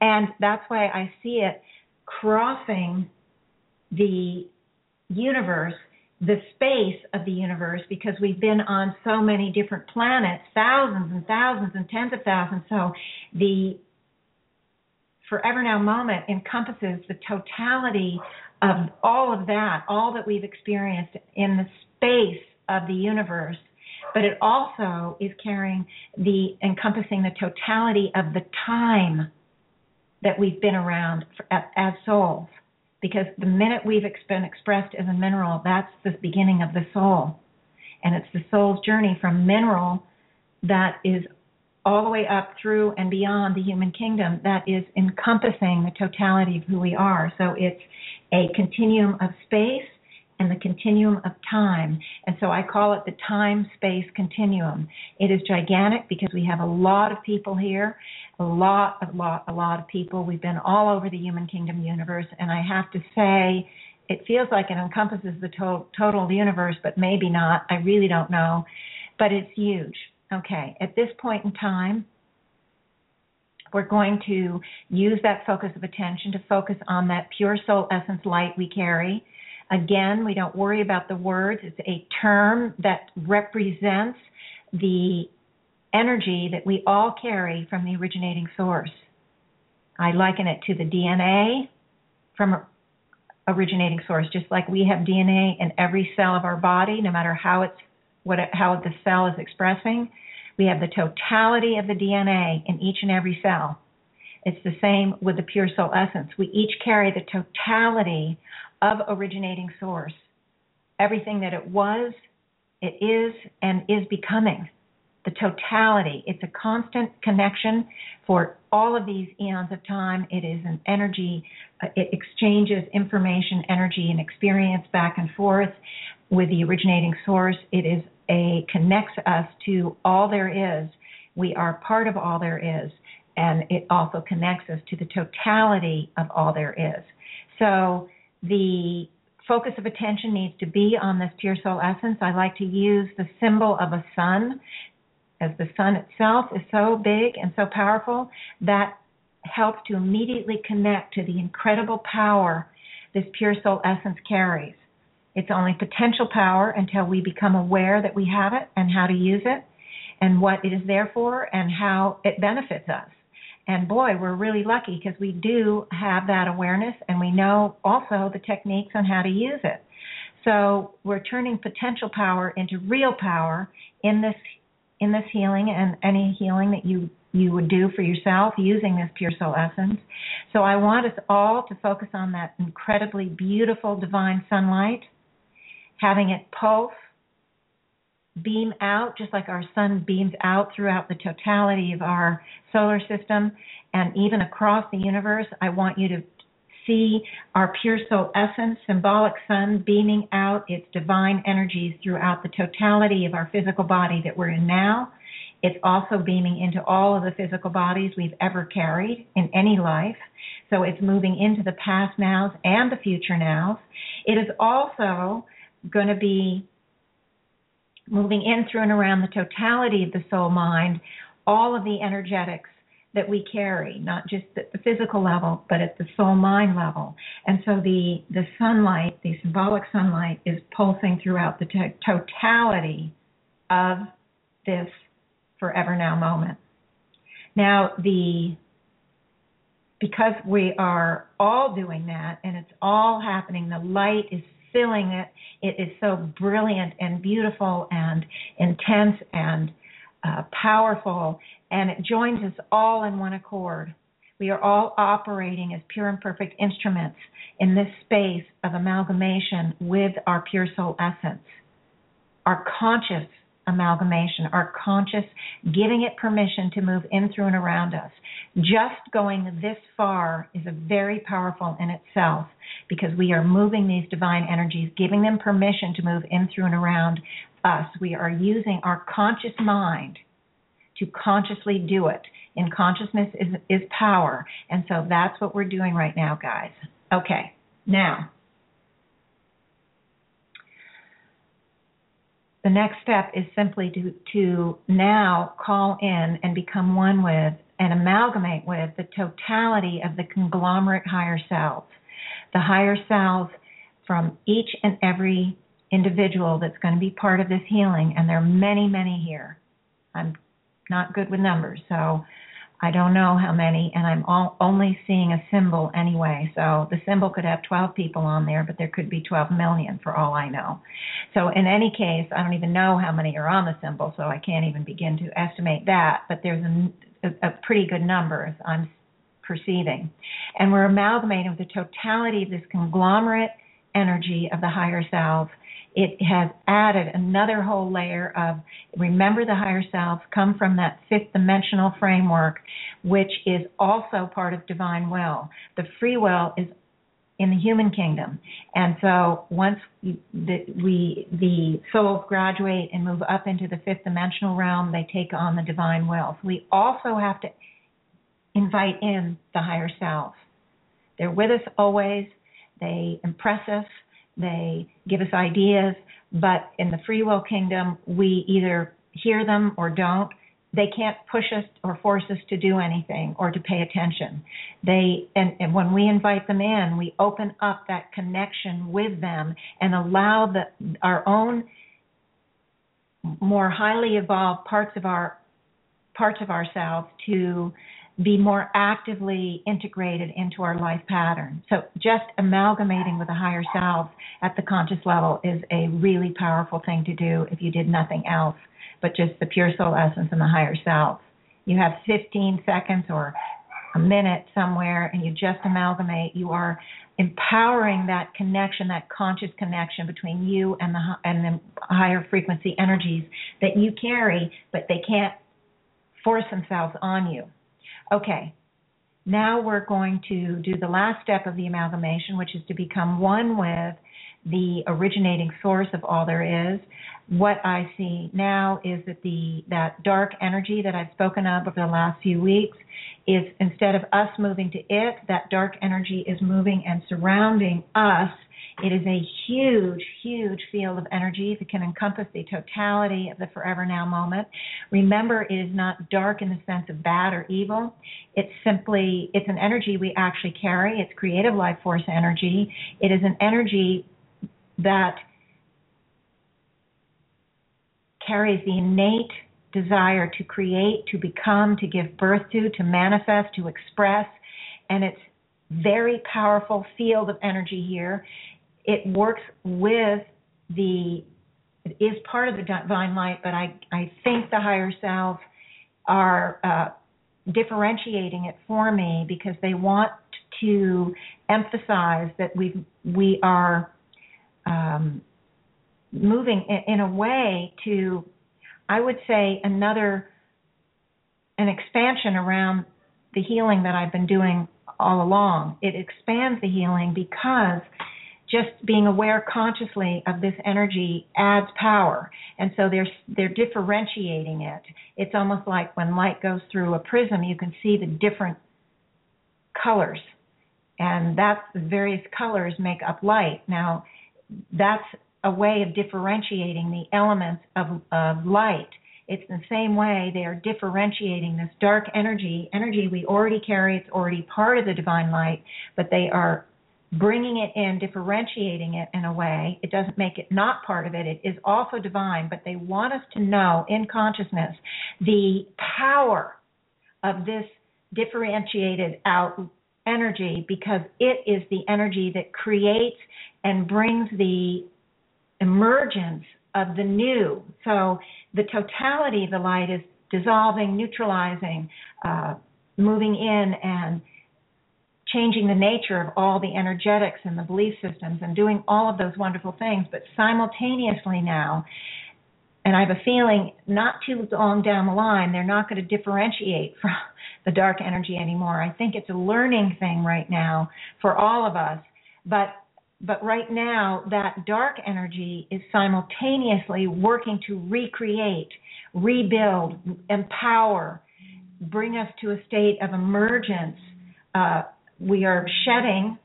And that's why I see it crossing the universe, the space of the universe, because we've been on so many different planets, thousands and thousands and tens of thousands. So the forever now moment encompasses the totality of all of that, all that we've experienced in the space of the universe but it also is carrying the encompassing the totality of the time that we've been around for, as souls. Because the minute we've been expressed as a mineral, that's the beginning of the soul. And it's the soul's journey from mineral that is all the way up through and beyond the human kingdom that is encompassing the totality of who we are. So it's a continuum of space and the continuum of time. And so I call it the time space continuum. It is gigantic because we have a lot of people here, a lot, a lot, a lot of people. We've been all over the human kingdom universe, and I have to say, it feels like it encompasses the to- total universe, but maybe not. I really don't know. But it's huge. Okay, at this point in time, we're going to use that focus of attention to focus on that pure soul essence light we carry Again, we don't worry about the words. It's a term that represents the energy that we all carry from the originating source. I liken it to the DNA from originating source, just like we have DNA in every cell of our body, no matter how it's what how the cell is expressing. We have the totality of the DNA in each and every cell. It's the same with the pure soul essence. We each carry the totality of originating source. Everything that it was, it is, and is becoming. The totality. It's a constant connection for all of these eons of time. It is an energy, it exchanges information, energy, and experience back and forth with the originating source. It is a connects us to all there is. We are part of all there is, and it also connects us to the totality of all there is. So the focus of attention needs to be on this pure soul essence. I like to use the symbol of a sun, as the sun itself is so big and so powerful that helps to immediately connect to the incredible power this pure soul essence carries. It's only potential power until we become aware that we have it and how to use it and what it is there for and how it benefits us. And boy, we're really lucky because we do have that awareness and we know also the techniques on how to use it. So we're turning potential power into real power in this in this healing and any healing that you you would do for yourself using this pure soul essence. So I want us all to focus on that incredibly beautiful divine sunlight, having it pulse beam out, just like our sun beams out throughout the totality of our solar system and even across the universe. I want you to see our pure soul essence, symbolic sun, beaming out its divine energies throughout the totality of our physical body that we're in now. It's also beaming into all of the physical bodies we've ever carried in any life. So it's moving into the past nows and the future nows. It is also going to be moving in through and around the totality of the soul mind, all of the energetics that we carry, not just at the physical level, but at the soul mind level. And so the, the sunlight, the symbolic sunlight, is pulsing throughout the to- totality of this forever now moment. Now, the because we are all doing that and it's all happening, the light is filling it. It is so brilliant and beautiful and intense and uh, powerful, and it joins us all in one accord. We are all operating as pure and perfect instruments in this space of amalgamation with our pure soul essence. Our conscious amalgamation, our conscious giving it permission to move in through and around us. Just going this far is a very powerful in itself because we are moving these divine energies, giving them permission to move in through and around us. We are using our conscious mind to consciously do it. In consciousness is is power. And so that's what we're doing right now, guys. Okay. Now, the next step is simply to, to now call in and become one with and amalgamate with the totality of the conglomerate higher selves. The higher selves from each and every individual that's going to be part of this healing, and there are many, many here. I'm not good with numbers, so I don't know how many, and I'm all, only seeing a symbol anyway. So the symbol could have 12 people on there, but there could be 12 million for all I know. So in any case, I don't even know how many are on the symbol, so I can't even begin to estimate that. But there's a, a, a pretty good number, I'm perceiving. And we're amalgamating with the totality of this conglomerate energy of the higher self it has added another whole layer of remember the higher self, come from that fifth dimensional framework, which is also part of divine will. The free will is in the human kingdom. And so once the, we the souls graduate and move up into the fifth dimensional realm, they take on the divine will. So we also have to invite in the higher self. They're with us always. They impress us. They give us ideas, but in the free will kingdom, we either hear them or don't. They can't push us or force us to do anything or to pay attention. They and, and when we invite them in, we open up that connection with them and allow the our own more highly evolved parts of our parts of ourselves to be more actively integrated into our life pattern. So just amalgamating with a higher self at the conscious level is a really powerful thing to do if you did nothing else but just the pure soul essence and the higher self. You have 15 seconds or a minute somewhere and you just amalgamate, you are empowering that connection, that conscious connection between you and the and the higher frequency energies that you carry, but they can't force themselves on you. Okay, now we're going to do the last step of the amalgamation, which is to become one with the originating source of all there is. What I see now is that the that dark energy that I've spoken of over the last few weeks is instead of us moving to it, that dark energy is moving and surrounding us it is a huge, huge field of energy that can encompass the totality of the forever now moment. Remember, it is not dark in the sense of bad or evil. It's simply, it's an energy we actually carry. It's creative life force energy. It is an energy that carries the innate desire to create, to become, to give birth to, to manifest, to express. And it's very powerful field of energy here it works with the is part of the divine light, but I I think the higher self are uh, differentiating it for me because they want to emphasize that we we are um, moving in, in a way to I would say another an expansion around the healing that I've been doing all along. It expands the healing because just being aware consciously of this energy adds power. And so they're they're differentiating it. It's almost like when light goes through a prism you can see the different colors. And that's the various colors make up light. Now that's a way of differentiating the elements of, of light. It's the same way they are differentiating this dark energy energy we already carry it's already part of the divine light but they are bringing it in, differentiating it in a way. It doesn't make it not part of it. It is also divine, but they want us to know in consciousness the power of this differentiated out energy because it is the energy that creates and brings the emergence of the new. So the totality of the light is dissolving, neutralizing, uh, moving in and changing the nature of all the energetics and the belief systems and doing all of those wonderful things. But simultaneously now, and I have a feeling not too long down the line, they're not going to differentiate from <laughs> the dark energy anymore. I think it's a learning thing right now for all of us. But but right now, that dark energy is simultaneously working to recreate, rebuild, empower, bring us to a state of emergence, uh, we are shedding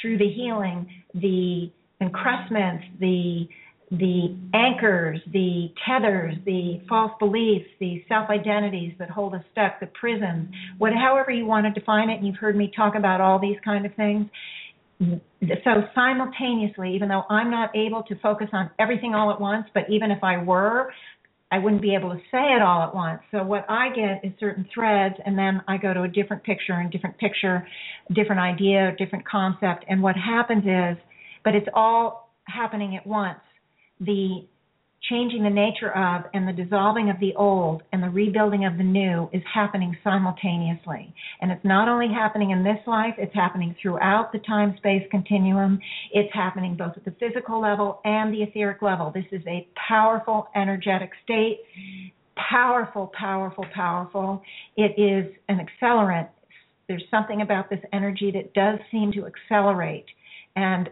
through the healing the encrustments, the the anchors, the tethers, the false beliefs, the self identities that hold us stuck, the prisons, what however you want to define it, and you've heard me talk about all these kind of things. So simultaneously, even though I'm not able to focus on everything all at once, but even if I were, I wouldn't be able to say it all at once. So what I get is certain threads, and then I go to a different picture and different picture, different idea, different concept. And what happens is, but it's all happening at once. The changing the nature of and the dissolving of the old and the rebuilding of the new is happening simultaneously. And it's not only happening in this life, it's happening throughout the time space continuum. It's happening both at the physical level and the etheric level. This is a powerful energetic state. Powerful, powerful, powerful. It is an accelerant. There's something about this energy that does seem to accelerate. And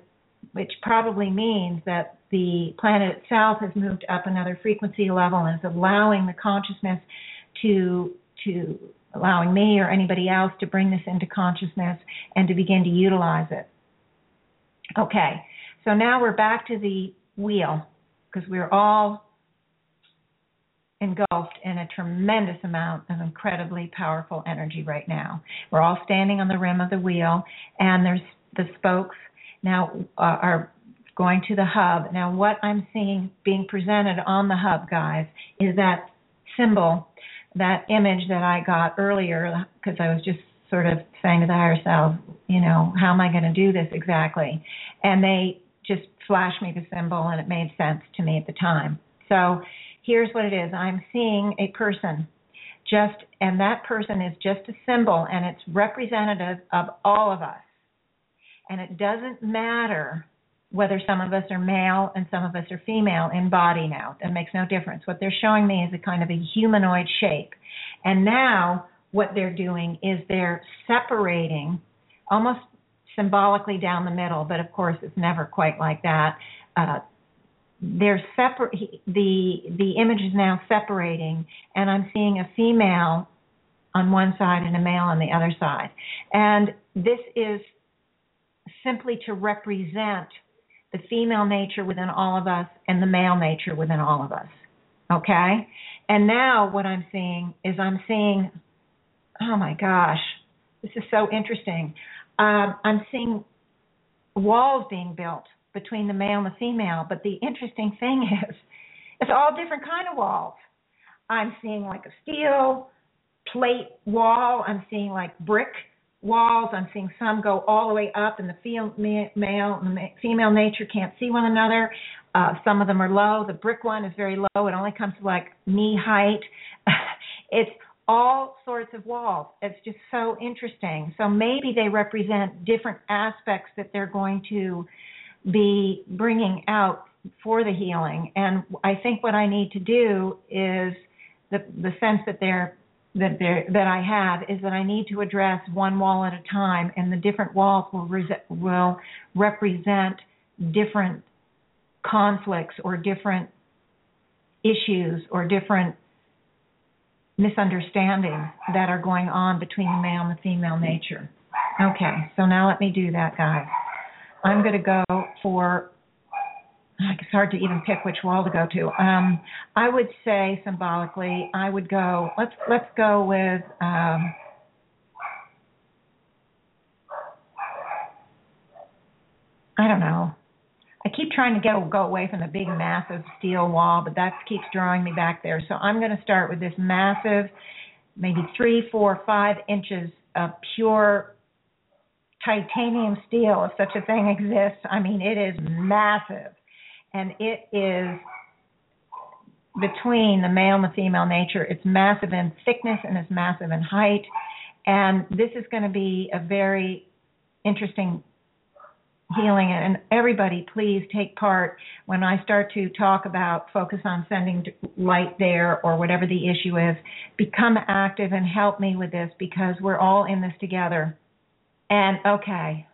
which probably means that the planet itself has moved up another frequency level and is allowing the consciousness to to allowing me or anybody else to bring this into consciousness and to begin to utilize it. Okay, so now we're back to the wheel because we're all engulfed in a tremendous amount of incredibly powerful energy right now. We're all standing on the rim of the wheel, and there's the spokes now uh, are going to the hub. Now, what I'm seeing being presented on the hub, guys, is that symbol, that image that I got earlier, because I was just sort of saying to the higher self, you know, how am I going to do this exactly? And they just flashed me the symbol, and it made sense to me at the time. So here's what it is I'm seeing a person just and that person is just a symbol and it's representative of all of us and it doesn't matter whether some of us are male and some of us are female in body now. That makes no difference. What they're showing me is a kind of a humanoid shape. And now what they're doing is they're separating almost symbolically down the middle, but of course it's never quite like that. Uh, they're separate the the image is now separating and I'm seeing a female on one side and a male on the other side. And this is simply to represent the female nature within all of us and the male nature within all of us. Okay? And now what I'm seeing is I'm seeing, oh my gosh, this is so interesting. Um, I'm seeing walls being built between the male and the female, but the interesting thing <laughs> is it's all different kind of walls. I'm seeing like a steel plate wall. I'm seeing like brick walls. I'm seeing some go all the way up, and the female and the female nature can't see one another. Uh, some of them are low. The brick one is very low. It only comes to like knee height. <laughs> it's all sorts of walls. It's just so interesting. So maybe they represent different aspects that they're going to be bringing out for the healing. And I think what I need to do is the the sense that they're that there that I have is that I need to address one wall at a time, and the different walls will will represent different conflicts or different issues or different misunderstandings that are going on between the male and the female nature. Okay, so now let me do that, guys. I'm going to go for. It's hard to even pick which wall to go to. Um, I would say symbolically, I would go. Let's let's go with. Um, I don't know. I keep trying to get go away from the big massive steel wall, but that keeps drawing me back there. So I'm going to start with this massive, maybe three, four, five inches of pure titanium steel, if such a thing exists. I mean, it is massive, and it is between the male and the female nature. It's massive in thickness and it's massive in height, and this is going to be a very interesting healing. And everybody please take part. When I start to talk about focus on sending light there or whatever the issue is become active and help me with this because we're all in this together. And okay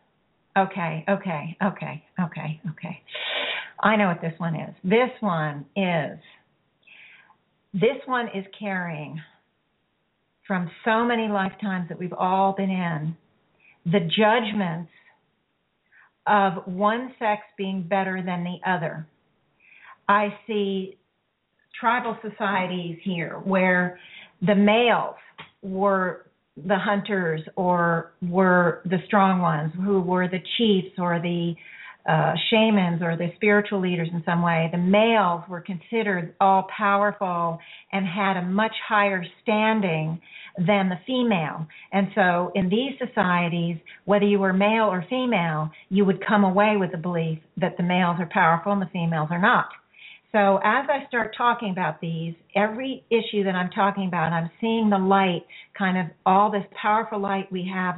okay okay okay okay okay I know what this one is this one is this one is carrying from so many lifetimes that we've all been in the judgments of one sex being better than the other. I see tribal societies here where the males were the hunters or were the strong ones who were the chiefs or the uh, shamans or the spiritual leaders in some way. The males were considered all powerful and had a much higher standing than the female. And so in these societies, whether you were male or female, you would come away with the belief that the males are powerful and the females are not. So as I start talking about these, every issue that I'm talking about, I'm seeing the light, kind of all this powerful light we have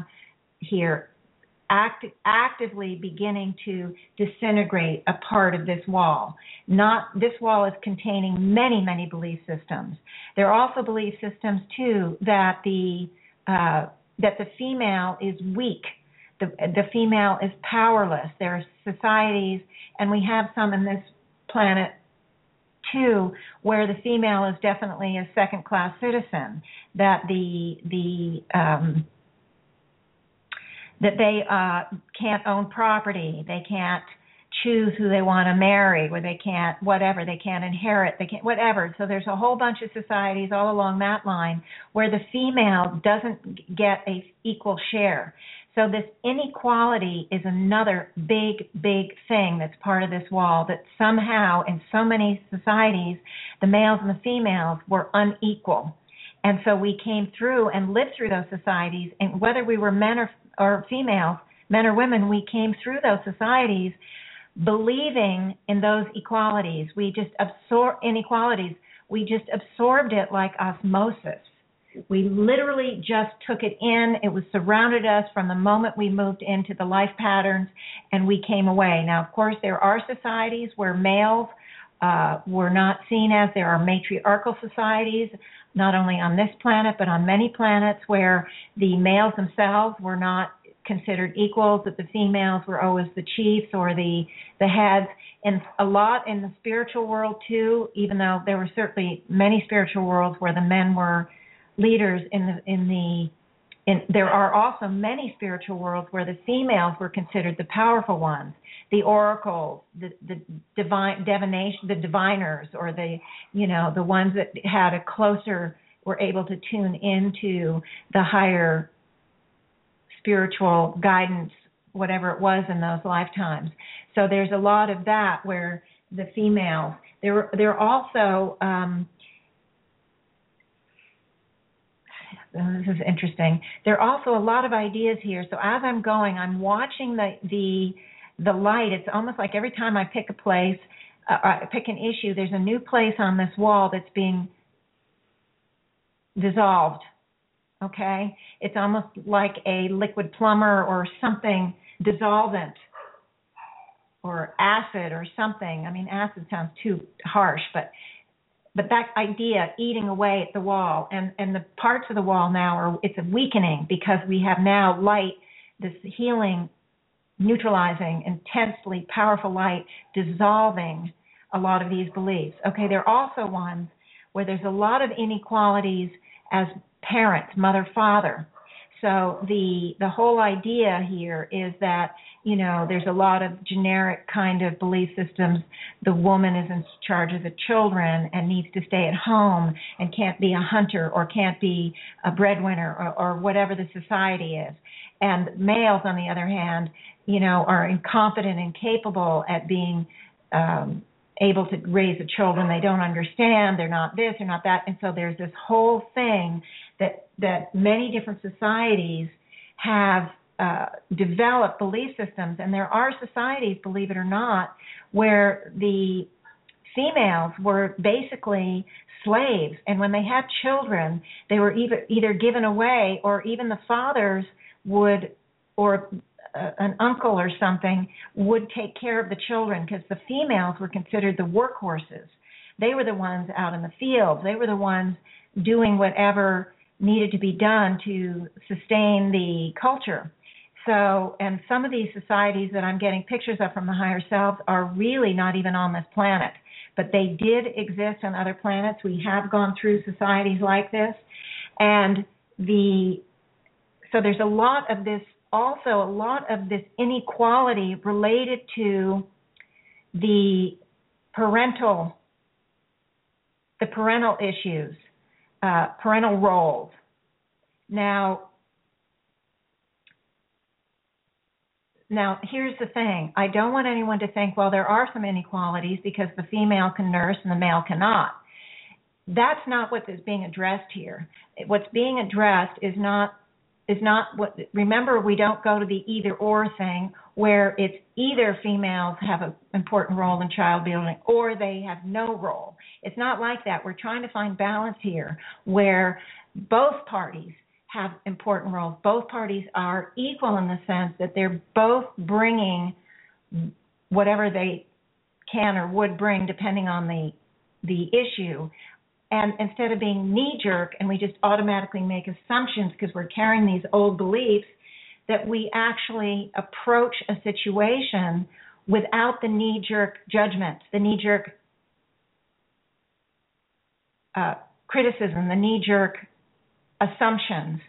here act, actively beginning to disintegrate a part of this wall. Not this wall is containing many, many belief systems. There are also belief systems too that the uh, that the female is weak. The, the female is powerless. There are societies, and we have some in this planet too, where the female is definitely a second-class citizen. That the the um, that they uh, can't own property, they can't choose who they want to marry, where they can't whatever, they can't inherit, they can't whatever. So there's a whole bunch of societies all along that line where the female doesn't get a equal share. So this inequality is another big, big thing that's part of this wall that somehow in so many societies the males and the females were unequal. And so we came through and lived through those societies, and whether we were men or or females, men or women, we came through those societies believing in those equalities. We just absorb inequalities. We just absorbed it like osmosis. We literally just took it in. It was surrounded us from the moment we moved into the life patterns and we came away. Now, of course, there are societies where males uh, were not seen as. There are matriarchal societies, not only on this planet, but on many planets, where the males themselves were not considered equals, that the females were always the chiefs or the the heads, and a lot in the spiritual world too. Even though there were certainly many spiritual worlds where the men were leaders in the in the and there are also many spiritual worlds where the females were considered the powerful ones, the oracles, the, the divine divination, the diviners, or the you know the ones that had a closer were able to tune into the higher spiritual guidance, whatever it was in those lifetimes. So there's a lot of that where the females there there are also um, this is interesting. There are also a lot of ideas here. So as I'm going, I'm watching the the the light. It's almost like every time I pick a place, uh, I pick an issue. There's a new place on this wall that's being dissolved. Okay, it's almost like a liquid plumber or something dissolvent or acid or something. I mean, acid sounds too harsh, but but that idea eating away at the wall and and the parts of the wall now are it's a weakening because we have now light this healing neutralizing intensely powerful light dissolving a lot of these beliefs. Okay there are also ones where there's a lot of inequalities as parents mother father so the the whole idea here is that you know there's a lot of generic kind of belief systems. The woman is in charge of the children and needs to stay at home and can't be a hunter or can't be a breadwinner or, or whatever the society is. And males, on the other hand, you know, are incompetent and capable at being um, able to raise the children. They don't understand. They're not this they're not that. And so there's this whole thing that that many different societies have uh, developed belief systems. And there are societies believe it or not where the females were basically slaves. And when they had children they were either either given away or even the fathers would or an uncle or something would take care of the children because the females were considered the workhorses. They were the ones out in the fields. They were the ones doing whatever needed to be done to sustain the culture. So, and some of these societies that I'm getting pictures of from the higher selves are really not even on this planet, but they did exist on other planets. We have gone through societies like this, and the so there's a lot of this also a lot of this inequality related to the parental the parental issues, uh, parental roles. Now, now here's the thing. I don't want anyone to think, well, there are some inequalities because the female can nurse and the male cannot. That's not what is being addressed here. What's being addressed is not is not what remember we don't go to the either or thing where it's either females have an important role in child building or they have no role. It's not like that. We're trying to find balance here where both parties have important roles. Both parties are equal in the sense that they're both bringing whatever they can or would bring depending on the the issue and instead of being knee jerk and we just automatically make assumptions because we're carrying these old beliefs, that we actually approach a situation without the knee jerk judgment, the knee jerk uh, criticism, the knee jerk assumptions.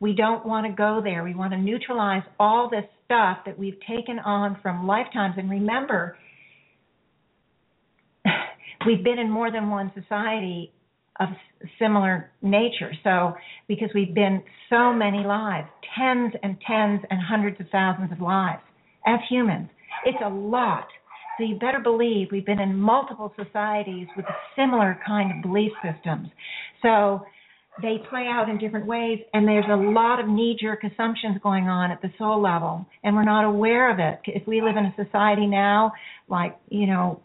We don't want to go there. We want to neutralize all this stuff that we've taken on from lifetimes. And remember, <sighs> we've been in more than one society of similar nature. So, because we've been so many lives, tens and tens and hundreds of thousands of lives as humans, it's a lot. So, you better believe we've been in multiple societies with similar kind of belief systems. So, they play out in different ways, and there's a lot of knee jerk assumptions going on at the soul level, and we're not aware of it. If we live in a society now, like, you know,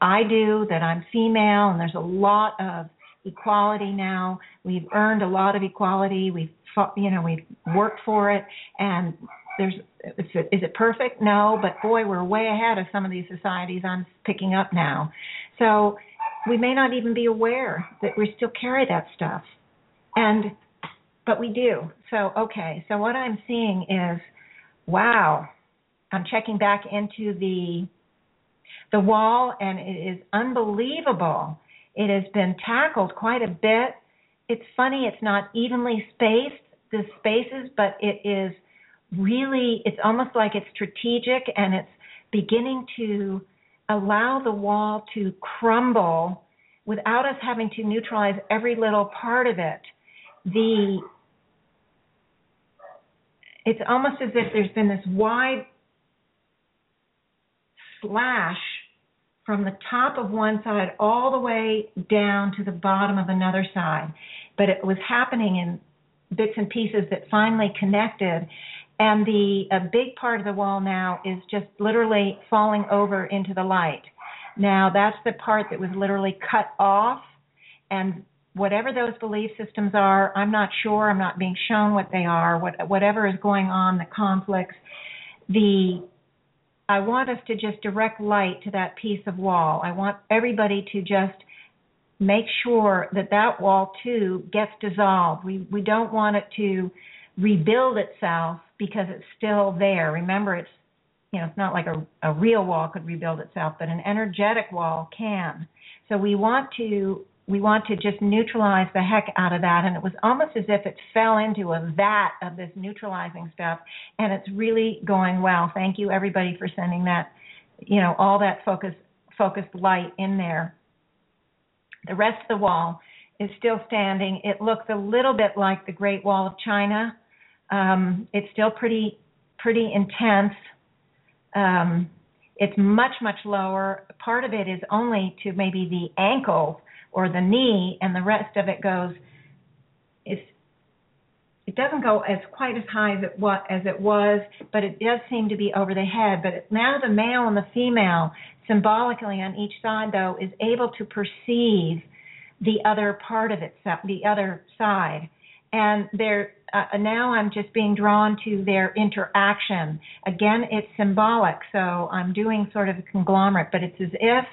I do, that I'm female, and there's a lot of equality now. We've earned a lot of equality. We've fought, you know we've worked for it, and there's is it, is it perfect? No, but boy, we're way ahead of some of these societies I'm picking up now. So we may not even be aware that we still carry that stuff, and but we do. So okay, so what I'm seeing is, wow, I'm checking back into the the wall, and it is unbelievable it has been tackled quite a bit. It's funny, it's not evenly spaced, the spaces, but it is really, it's almost like it's strategic and it's beginning to allow the wall to crumble without us having to neutralize every little part of it. The it's almost as if there's been this wide slash from the top of one side all the way down to the bottom of another side. But it was happening in bits and pieces that finally connected. And the a big part of the wall now is just literally falling over into the light. Now that's the part that was literally cut off and whatever those belief systems are, I'm not sure, I'm not being shown what they are, what whatever is going on, the conflicts, the I want us to just direct light to that piece of wall. I want everybody to just make sure that that wall too gets dissolved. We we don't want it to rebuild itself because it's still there. Remember, it's you know it's not like a, a real wall could rebuild itself, but an energetic wall can. So we want to we want to just neutralize the heck out of that. And it was almost as if it fell into a vat of this neutralizing stuff and it's really going well. Thank you everybody for sending that you know all that focus focused light in there. The rest of the wall is still standing. It looks a little bit like the great wall of china. Um, it's still pretty pretty intense. Um, it's much much lower. Part of it is only to maybe the ankle or the knee, and the rest of it goes. It's it doesn't go as quite as high as it was, as it was, but it does seem to be over the head. But now the male and the female, symbolically on each side, though, is able to perceive the other part of itself, the other side, and they're uh, now I'm just being drawn to their interaction. Again, it's symbolic, so I'm doing sort of a conglomerate, but it's as if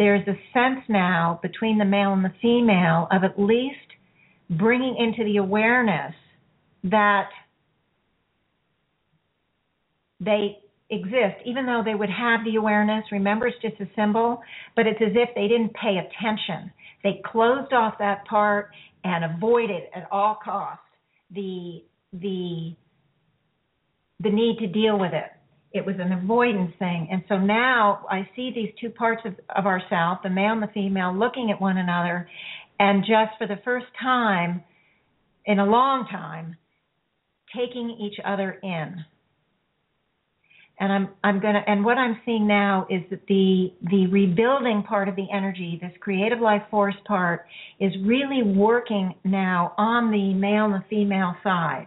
there's a sense now between the male and the female of at least bringing into the awareness that they exist, even though they would have the awareness. Remember, it's just a symbol, but it's as if they didn't pay attention. They closed off that part and avoided at all costs the the the need to deal with it. It was an avoidance thing. And so now I see these two parts of, of ourself, the male and the female, looking at one another, and just for the first time in a long time, taking each other in. And I'm I'm gonna and what I'm seeing now is that the the rebuilding part of the energy, this creative life force part, is really working now on the male and the female side.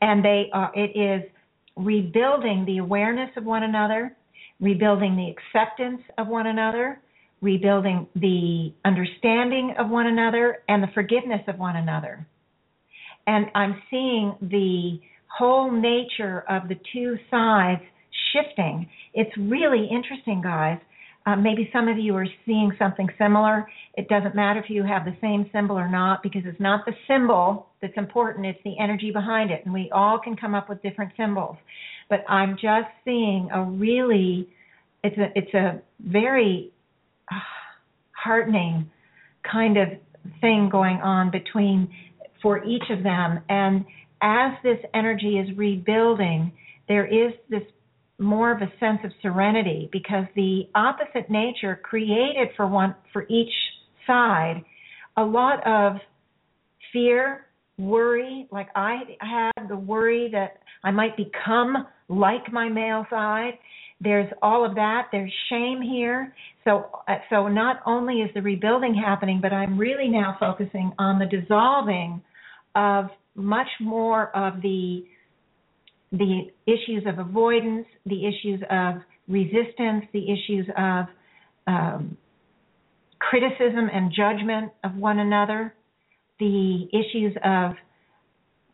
And they are it is rebuilding the awareness of one another, rebuilding the acceptance of one another, rebuilding the understanding of one another, and the forgiveness of one another. And I'm seeing the whole nature of the two sides shifting. It's really interesting, guys. Um, maybe some of you are seeing something similar. It doesn't matter if you have the same symbol or not because it's not the symbol that's important, it's the energy behind it. And we all can come up with different symbols. But I'm just seeing a really it's a it's a very uh, heartening kind of thing going on between for each of them and as this energy is rebuilding there is this more of a sense of serenity because the opposite nature created for one for each side a lot of fear, worry, like I had the worry that I might become like my male side. There's all of that. There's shame here. So uh, so not only is the rebuilding happening, but I'm really now focusing on the dissolving of much more of the the issues of avoidance, the issues of resistance, the issues of um, criticism and judgment of one another, the issues of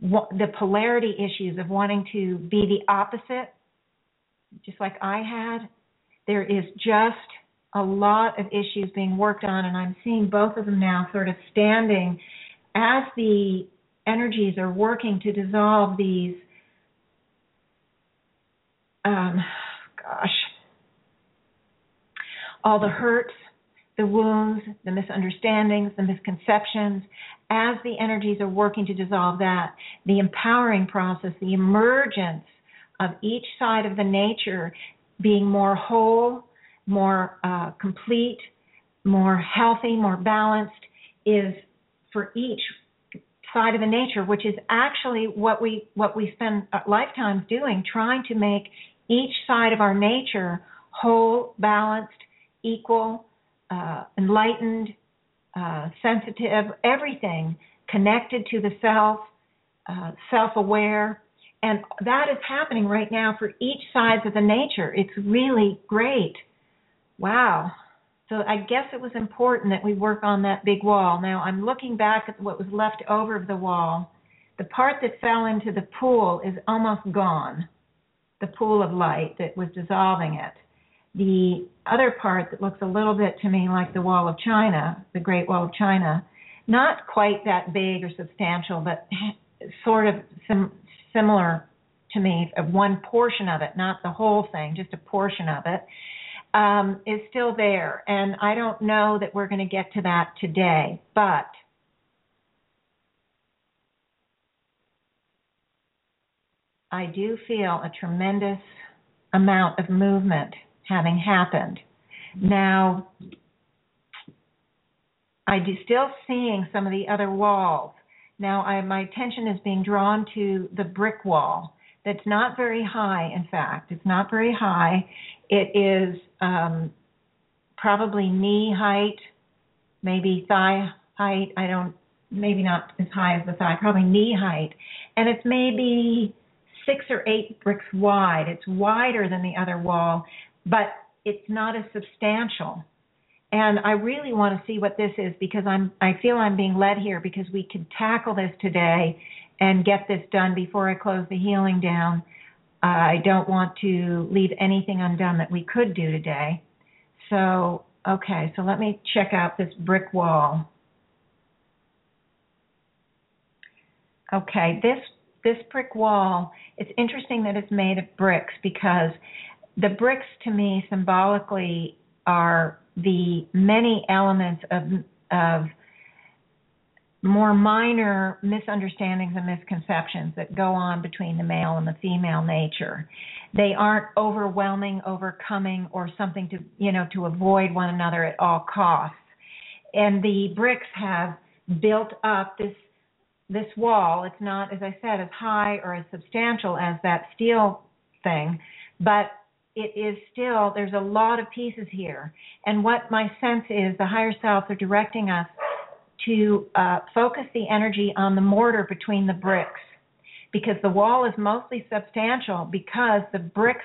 the polarity issues of wanting to be the opposite, just like I had. There is just a lot of issues being worked on, and I'm seeing both of them now sort of standing as the energies are working to dissolve these um, gosh, all the hurts, the wounds, the misunderstandings, the misconceptions, as the energies are working to dissolve that, the empowering process, the emergence of each side of the nature being more whole, more uh, complete, more healthy, more balanced is for each side of the nature, which is actually what we what we spend lifetimes doing, trying to make each side of our nature whole, balanced, equal, uh, enlightened, uh, sensitive, everything connected to the self, uh, self-aware, and that is happening right now for each side of the nature. It's really great. Wow. So I guess it was important that we work on that big wall. Now I'm looking back at what was left over of the wall. The part that fell into the pool is almost gone, the pool of light that was dissolving it. the other part that looks a little bit to me like the Wall of China, the Great Wall of China, not quite that big or substantial, but <laughs> sort of sim- similar to me, of one portion of it, not the whole thing, just a portion of it, um, is still there. And I don't know that we're going to get to that today, but I do feel a tremendous amount of movement having happened. Now, I do still seeing some of the other walls. Now, I, my attention is being drawn to the brick wall. That's not very high. In fact, it's not very high. It is um, probably knee height, maybe thigh height. I don't, maybe not as high as the thigh, probably knee height, and it's maybe six or eight bricks wide. It's wider than the other wall, but it's not as substantial. And I really want to see what this is because I'm I feel I'm being led here because we could tackle this today and get this done before I close the healing down. I don't want to leave anything undone that we could do today. So, okay, so let me check out this brick wall. Okay, this this brick wall, it's interesting that it's made of bricks because the bricks to me symbolically are the many elements of of more minor misunderstandings and misconceptions that go on between the male and the female nature. They aren't overwhelming, overcoming, or something to you know to avoid one another at all costs. And the bricks have built up this this wall. It's not, as I said, as high or as substantial as that steel thing, but it is still there's a lot of pieces here. And what my sense is, the higher selves are directing us to uh, focus the energy on the mortar between the bricks because the wall is mostly substantial because the bricks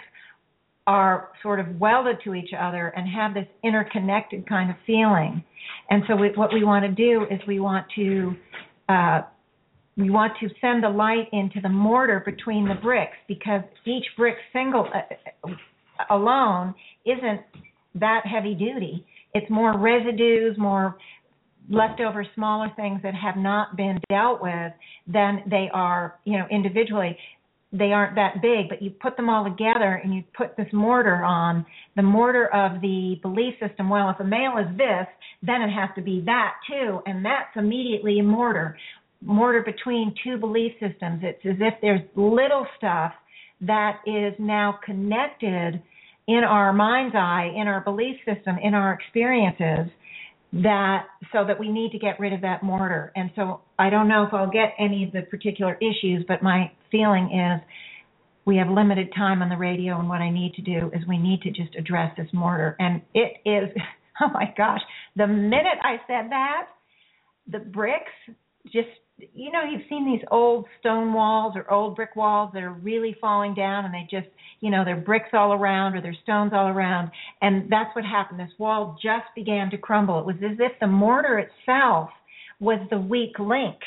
are sort of welded to each other and have this interconnected kind of feeling. And so we, what we want to do is we want to uh, we want to send the light into the mortar between the bricks because each brick single uh, alone isn't that heavy duty. It's more residues, more leftover smaller things that have not been dealt with than they are, you know, individually. They aren't that big, but you put them all together and you put this mortar on, the mortar of the belief system. Well, if a male is this, then it has to be that too, and that's immediately a mortar. Mortar between two belief systems. It's as if there's little stuff that is now connected in our mind's eye, in our belief system, in our experiences that so that we need to get rid of that mortar. And so I don't know if I'll get any of the particular issues, but my feeling is we have limited time on the radio and what I need to do is we need to just address this mortar. And it is <laughs> oh my gosh, the minute I said that, the bricks just you know you've seen these old stone walls or old brick walls that are really falling down and they just you know they're bricks all around or they're stones all around. And that's what happened. This wall just began to crumble. It was as if the mortar itself was the weak link.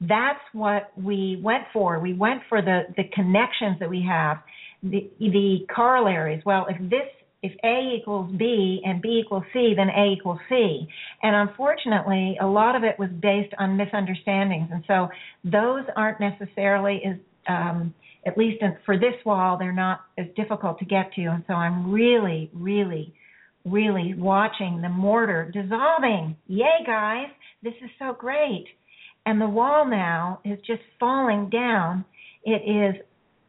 That's what we went for. We went for the the connections that we have the the corollaries. Well if this if A equals B and B equals C, then A equals C. And unfortunately, a lot of it was based on misunderstandings. And so those aren't necessarily as, um, at least for this wall, they're not as difficult to get to. And so I'm really, really, really watching the mortar dissolving. Yay, guys! This is so great. And the wall now is just falling down. It is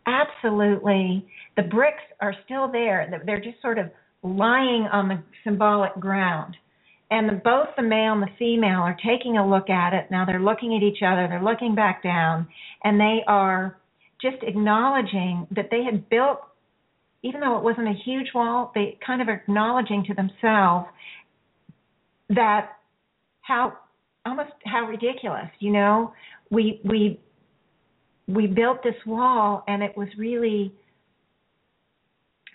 absolutely the bricks are still there. They're just sort of lying on the symbolic ground. And the, both the male and the female are taking a look at it. Now they're looking at each other, they're looking back down, and they are just acknowledging that they had built, even though it wasn't a huge wall, they kind of acknowledging to themselves that how almost how ridiculous, you know, we we we built this wall and it was really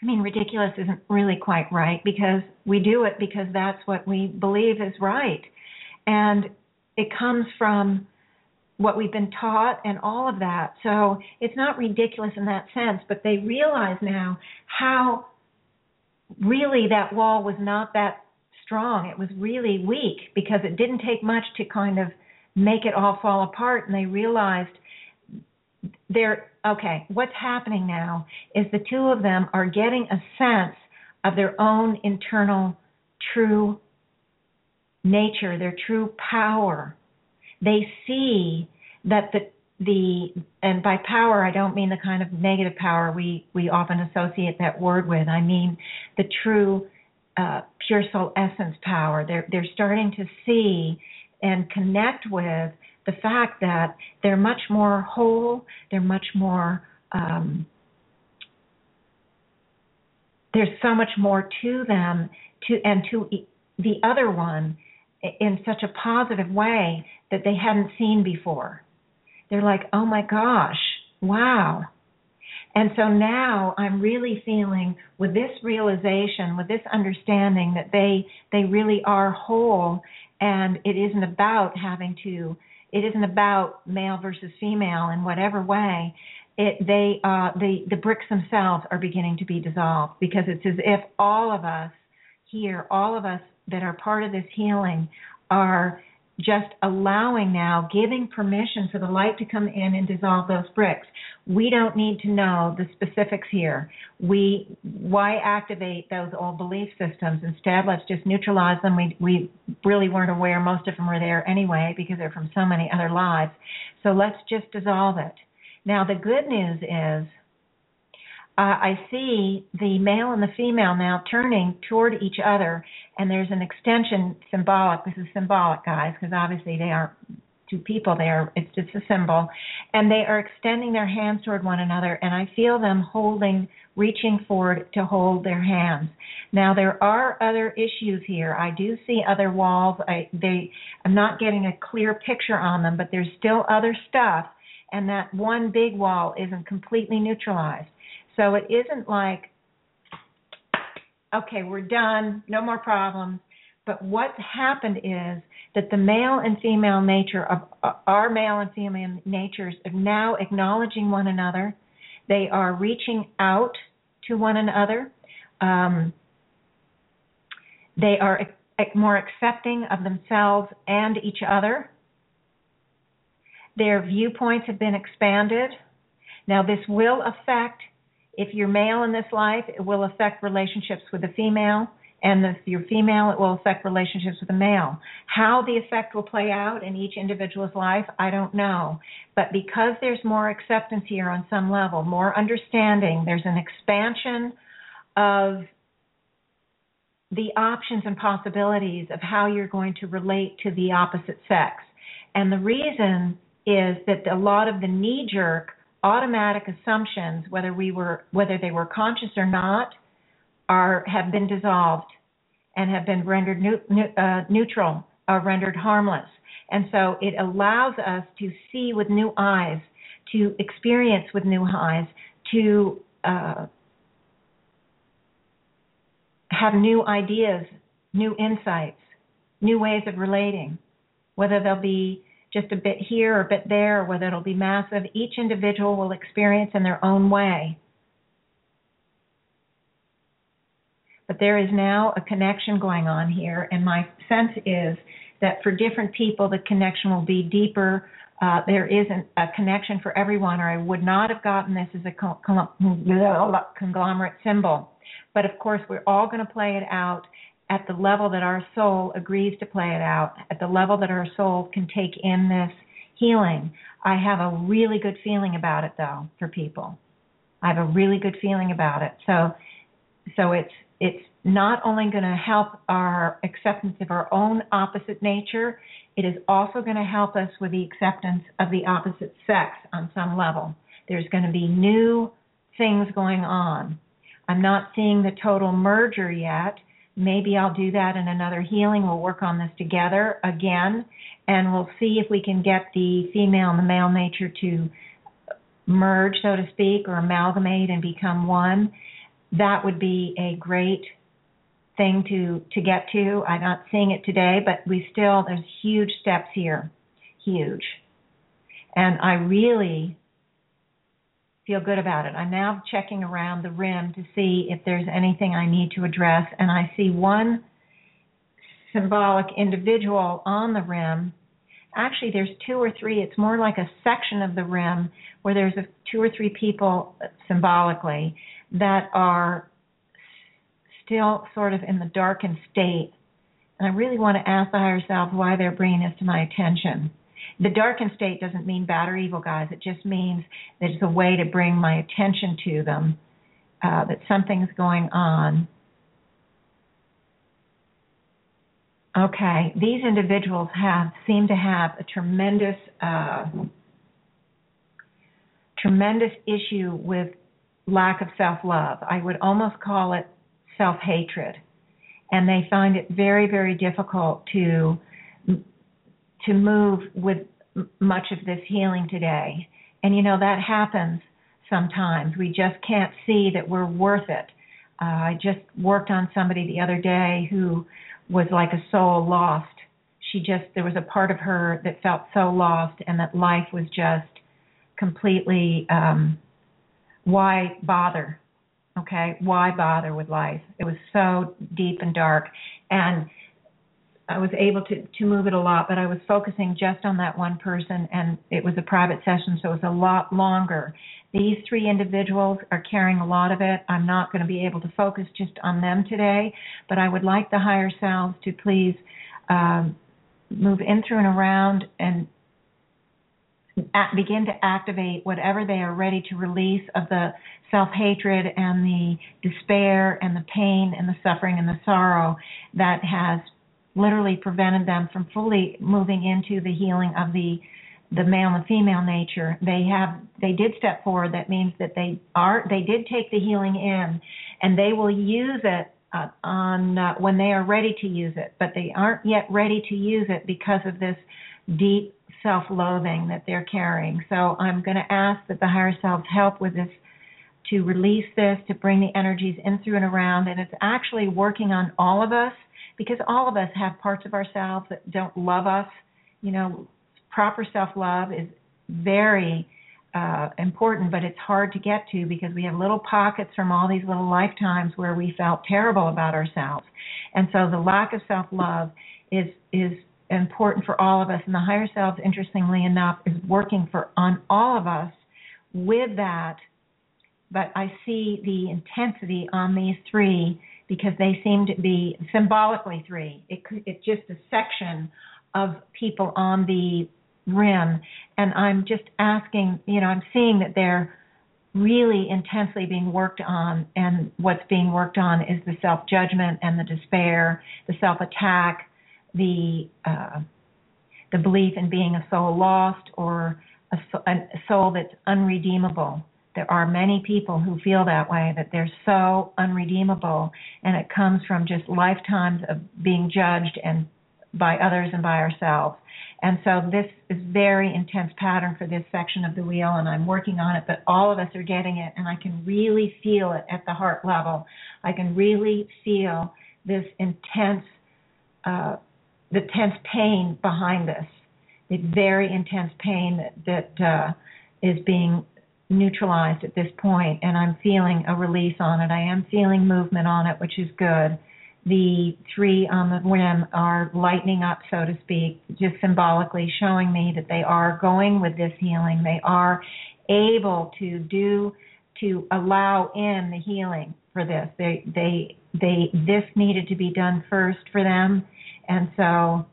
I mean, ridiculous isn't really quite right because we do it because that's what we believe is right. And it comes from what we've been taught and all of that. So it's not ridiculous in that sense, but they realize now how really that wall was not that strong. It was really weak because it didn't take much to kind of make it all fall apart. And they realized they're okay. What's happening now is the two of them are getting a sense of their own internal true nature, their true power. They see that the the and by power I don't mean the kind of negative power we we often associate that word with. I mean the true uh, pure soul essence power. They're they're starting to see and connect with the fact that they're much more whole. They're much more um, there's so much more to them to and to the other one in such a positive way that they hadn't seen before. They're like, "Oh my gosh, wow." And so now I'm really feeling with this realization, with this understanding that they they really are whole and it isn't about having to it isn't about male versus female in whatever way. It they uh the the bricks themselves are beginning to be dissolved because it's as if all of us here, all of us that are part of this healing are just allowing now, giving permission for the light to come in and dissolve those bricks. We don't need to know the specifics here. We why activate those old belief systems? Instead, let's just neutralize them. We we really weren't aware most of them were there anyway because they're from so many other lives. So let's just dissolve it. Now the good news is uh, I see the male and the female now turning toward each other, and there's an extension symbolic. This is symbolic, guys, because obviously they aren't two people. They are. It's just a symbol, and they are extending their hands toward one another, and I feel them holding, reaching forward to hold their hands. Now there are other issues here. I do see other walls. I they. I'm not getting a clear picture on them, but there's still other stuff, and that one big wall isn't completely neutralized. So it isn't like, okay, we're done, no more problems. But what's happened is that the male and female nature of uh, our male and female natures are now acknowledging one another. They are reaching out to one another. Um, they are more accepting of themselves and each other. Their viewpoints have been expanded. Now, this will affect if you're male in this life, it will affect relationships with the female, and if you're female, it will affect relationships with the male. How the effect will play out in each individual's life, I don't know. But because there's more acceptance here on some level, more understanding, there's an expansion of the options and possibilities of how you're going to relate to the opposite sex. And the reason is that a lot of the knee jerk automatic assumptions, whether we were whether they were conscious or not, are have been dissolved and have been rendered uh, neutral or rendered harmless. And so it allows us to see with new eyes, to experience with new eyes, to uh, have new ideas, new insights, new ways of relating, whether they'll be just a bit here or a bit there, or whether it'll be massive, each individual will experience in their own way. But there is now a connection going on here, and my sense is that for different people, the connection will be deeper. Uh, there isn't a connection for everyone, or I would not have gotten this as a conglomerate symbol. But of course, we're all going to play it out at the level that our soul agrees to play it out, at the level that our soul can take in this healing. I have a really good feeling about it though for people. I have a really good feeling about it. So so it's it's not only going to help our acceptance of our own opposite nature, it is also going to help us with the acceptance of the opposite sex on some level. There's going to be new things going on. I'm not seeing the total merger yet Maybe I'll do that in another healing. We'll work on this together again, and we'll see if we can get the female and the male nature to merge, so to speak, or amalgamate and become one. That would be a great thing to to get to. I'm not seeing it today, but we still there's huge steps here, huge. And I really feel good about it. I'm now checking around the rim to see if there's anything I need to address, and I see one symbolic individual on the rim. Actually, there's two or three. It's more like a section of the rim where there's a, two or three people symbolically that are still sort of in the darkened state. And I really want to ask the higher self why they're bringing this to my attention. The darkened state doesn't mean bad or evil, guys. It just means it's a way to bring my attention to them, uh, that something's going on. Okay, these individuals have seem to have a tremendous, uh, tremendous issue with lack of self-love. I would almost call it self-hatred, and they find it very, very difficult to to move with much of this healing today. And you know that happens sometimes. We just can't see that we're worth it. Uh, I just worked on somebody the other day who was like a soul lost. She just there was a part of her that felt so lost, and that life was just completely. Um, why bother? Okay, why bother with life? It was so deep and dark, and I was able to to move it a lot, but I was focusing just on that one person, and it was a private session, so it was a lot longer. These three individuals are carrying a lot of it. I'm not going to be able to focus just on them today, but I would like the higher selves to please um, move in through and around and begin to activate whatever they are ready to release of the self hatred and the despair and the pain and the suffering and the sorrow that has literally prevented them from fully moving into the healing of the the male and female nature. They have they did step forward. That means that they are they did take the healing in and they will use it uh, on uh, when they are ready to use it. But they aren't yet ready to use it because of this deep self-loathing that they're carrying. So i'm going to ask that the higher selves help with this to release this to bring the energies in through and around. And it's actually working on all of us because all of us have parts of ourselves that don't love us. You know, proper self love is very uh, important, but it's hard to get to because we have little pockets from all these little lifetimes where we felt terrible about ourselves. And so the lack of self love is is important for all of us. And the higher self, interestingly enough, is working for on all of us with that. But I see the intensity on these three because they seem to be symbolically three. It, it's just a section of people on the rim, and I'm just asking. You know, I'm seeing that they're really intensely being worked on, and what's being worked on is the self judgment and the despair, the self attack, the uh, the belief in being a soul lost or a, a soul that's unredeemable there are many people who feel that way that they're so unredeemable and it comes from just lifetimes of being judged and by others and by ourselves. And so this is very intense pattern for this section of the wheel and i'm working on it but all of us are getting it and i can really feel it at the heart level. I can really feel this intense uh, the tense pain behind this. The very intense pain that that uh, is being neutralized at this point and I'm feeling a release on it. I am feeling movement on it, which is good. The three on the rim are lightening up, so to speak, just symbolically showing me that they are going with this healing. They are able to do to allow in the healing for this. They they they this needed to be done first for them. And so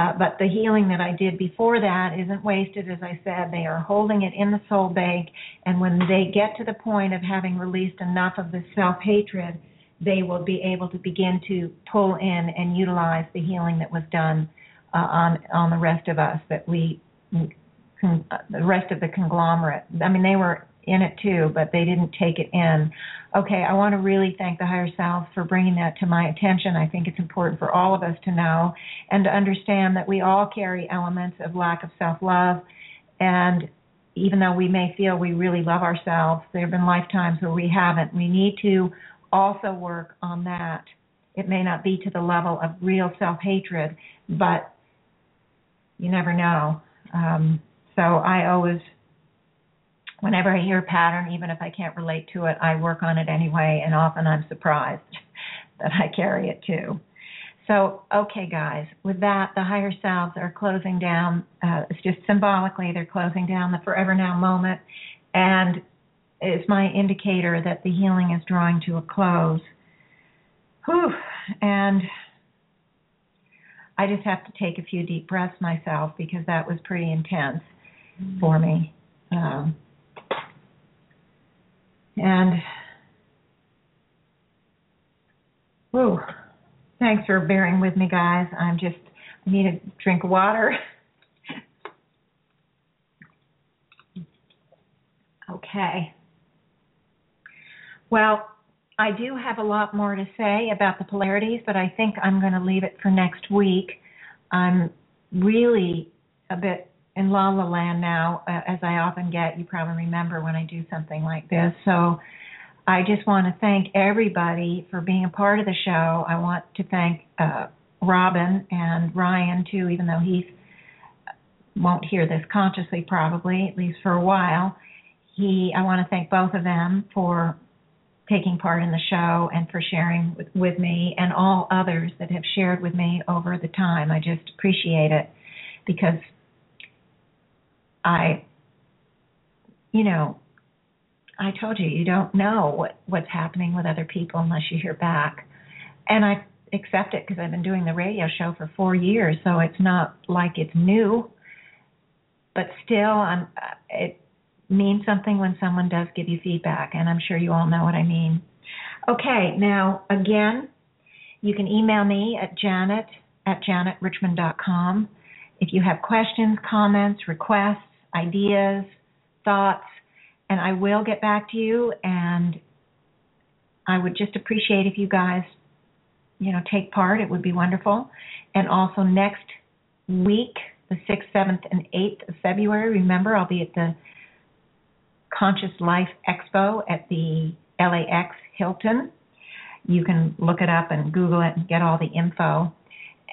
uh, but the healing that I did before that isn't wasted, as I said. They are holding it in the soul bank, and when they get to the point of having released enough of the self hatred, they will be able to begin to pull in and utilize the healing that was done uh, on on the rest of us. That we, con, uh, the rest of the conglomerate. I mean, they were in it too, but they didn't take it in. Okay, I want to really thank the higher self for bringing that to my attention. I think it's important for all of us to know and to understand that we all carry elements of lack of self love. And even though we may feel we really love ourselves, there have been lifetimes where we haven't. We need to also work on that. It may not be to the level of real self hatred, but you never know. Um, so I always whenever I hear a pattern, even if I can't relate to it, I work on it anyway, and often I'm surprised <laughs> that I carry it too. So, okay, guys, with that, the higher selves are closing down. Uh, it's just symbolically, they're closing down the forever now moment, and it's my indicator that the healing is drawing to a close. Whew. And I just have to take a few deep breaths myself because that was pretty intense for me. Um, and, whew. Thanks for bearing with me, guys. I'm just, I need a drink of water. okay. Well, I do have a lot more to say about the polarities, but I think I'm going to leave it for next week. I'm really a bit in la la land now, uh, as I often get. You probably remember when I do something like this. So I just want to thank everybody for being a part of the show. I want to thank uh, Robin and Ryan too, even though he won't hear this consciously, probably at least for a while. He, I want to thank both of them for taking part in the show and for sharing with, with me, and all others that have shared with me over the time. I just appreciate it because I, you know, I told you you don't know what what's happening with other people unless you hear back, and I accept it because I've been doing the radio show for four years, so it's not like it's new. But still, I'm, uh, it means something when someone does give you feedback, and I'm sure you all know what I mean. Okay, now again, you can email me at janet at janetrichmond.com if you have questions, comments, requests, ideas, thoughts and I will get back to you. And I would just appreciate if you guys, you know, take part. It would be wonderful. And also next week, the 6th, 7th, and 8th of February, remember, I'll be at the Conscious Life Expo at the LAX Hilton. You can look it up and Google it and get all the info.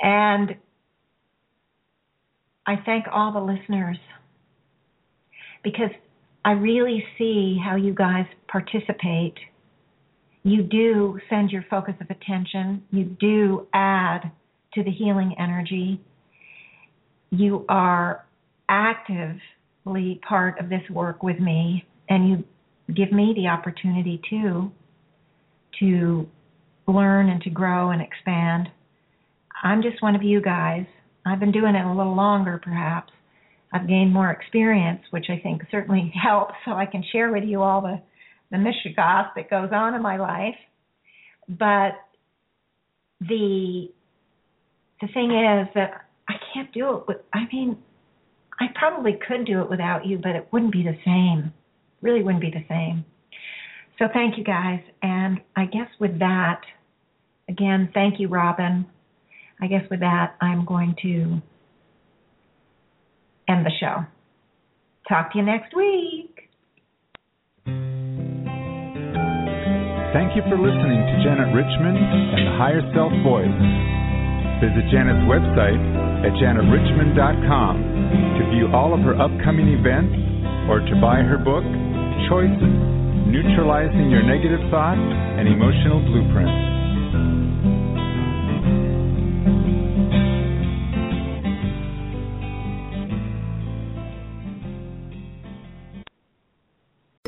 And I thank all the listeners because I really see how you guys participate. You do send your focus of attention, you do add to the healing energy. You are actively part of this work with me, and you give me the opportunity too to learn and to grow and expand. I'm just one of you guys. I've been doing it a little longer, perhaps, I've gained more experience, which I think certainly <laughs> helps, so I can share with you all the the mishigas that goes on in my life. But the the thing is that I can't do it with. I mean, I probably could do it without you, but it wouldn't be the same. Really wouldn't be the same. So thank you guys, and I guess with that, again, thank you, Robin. I guess with that, I'm going to end the show. Talk to you next week. Thank you for listening to Janet Richmond and the Higher Self Voice. Visit Janet's website at janetrichmond.com to view all of her upcoming events or to buy her book, Choices Neutralizing Your Negative Thoughts and Emotional Blueprints.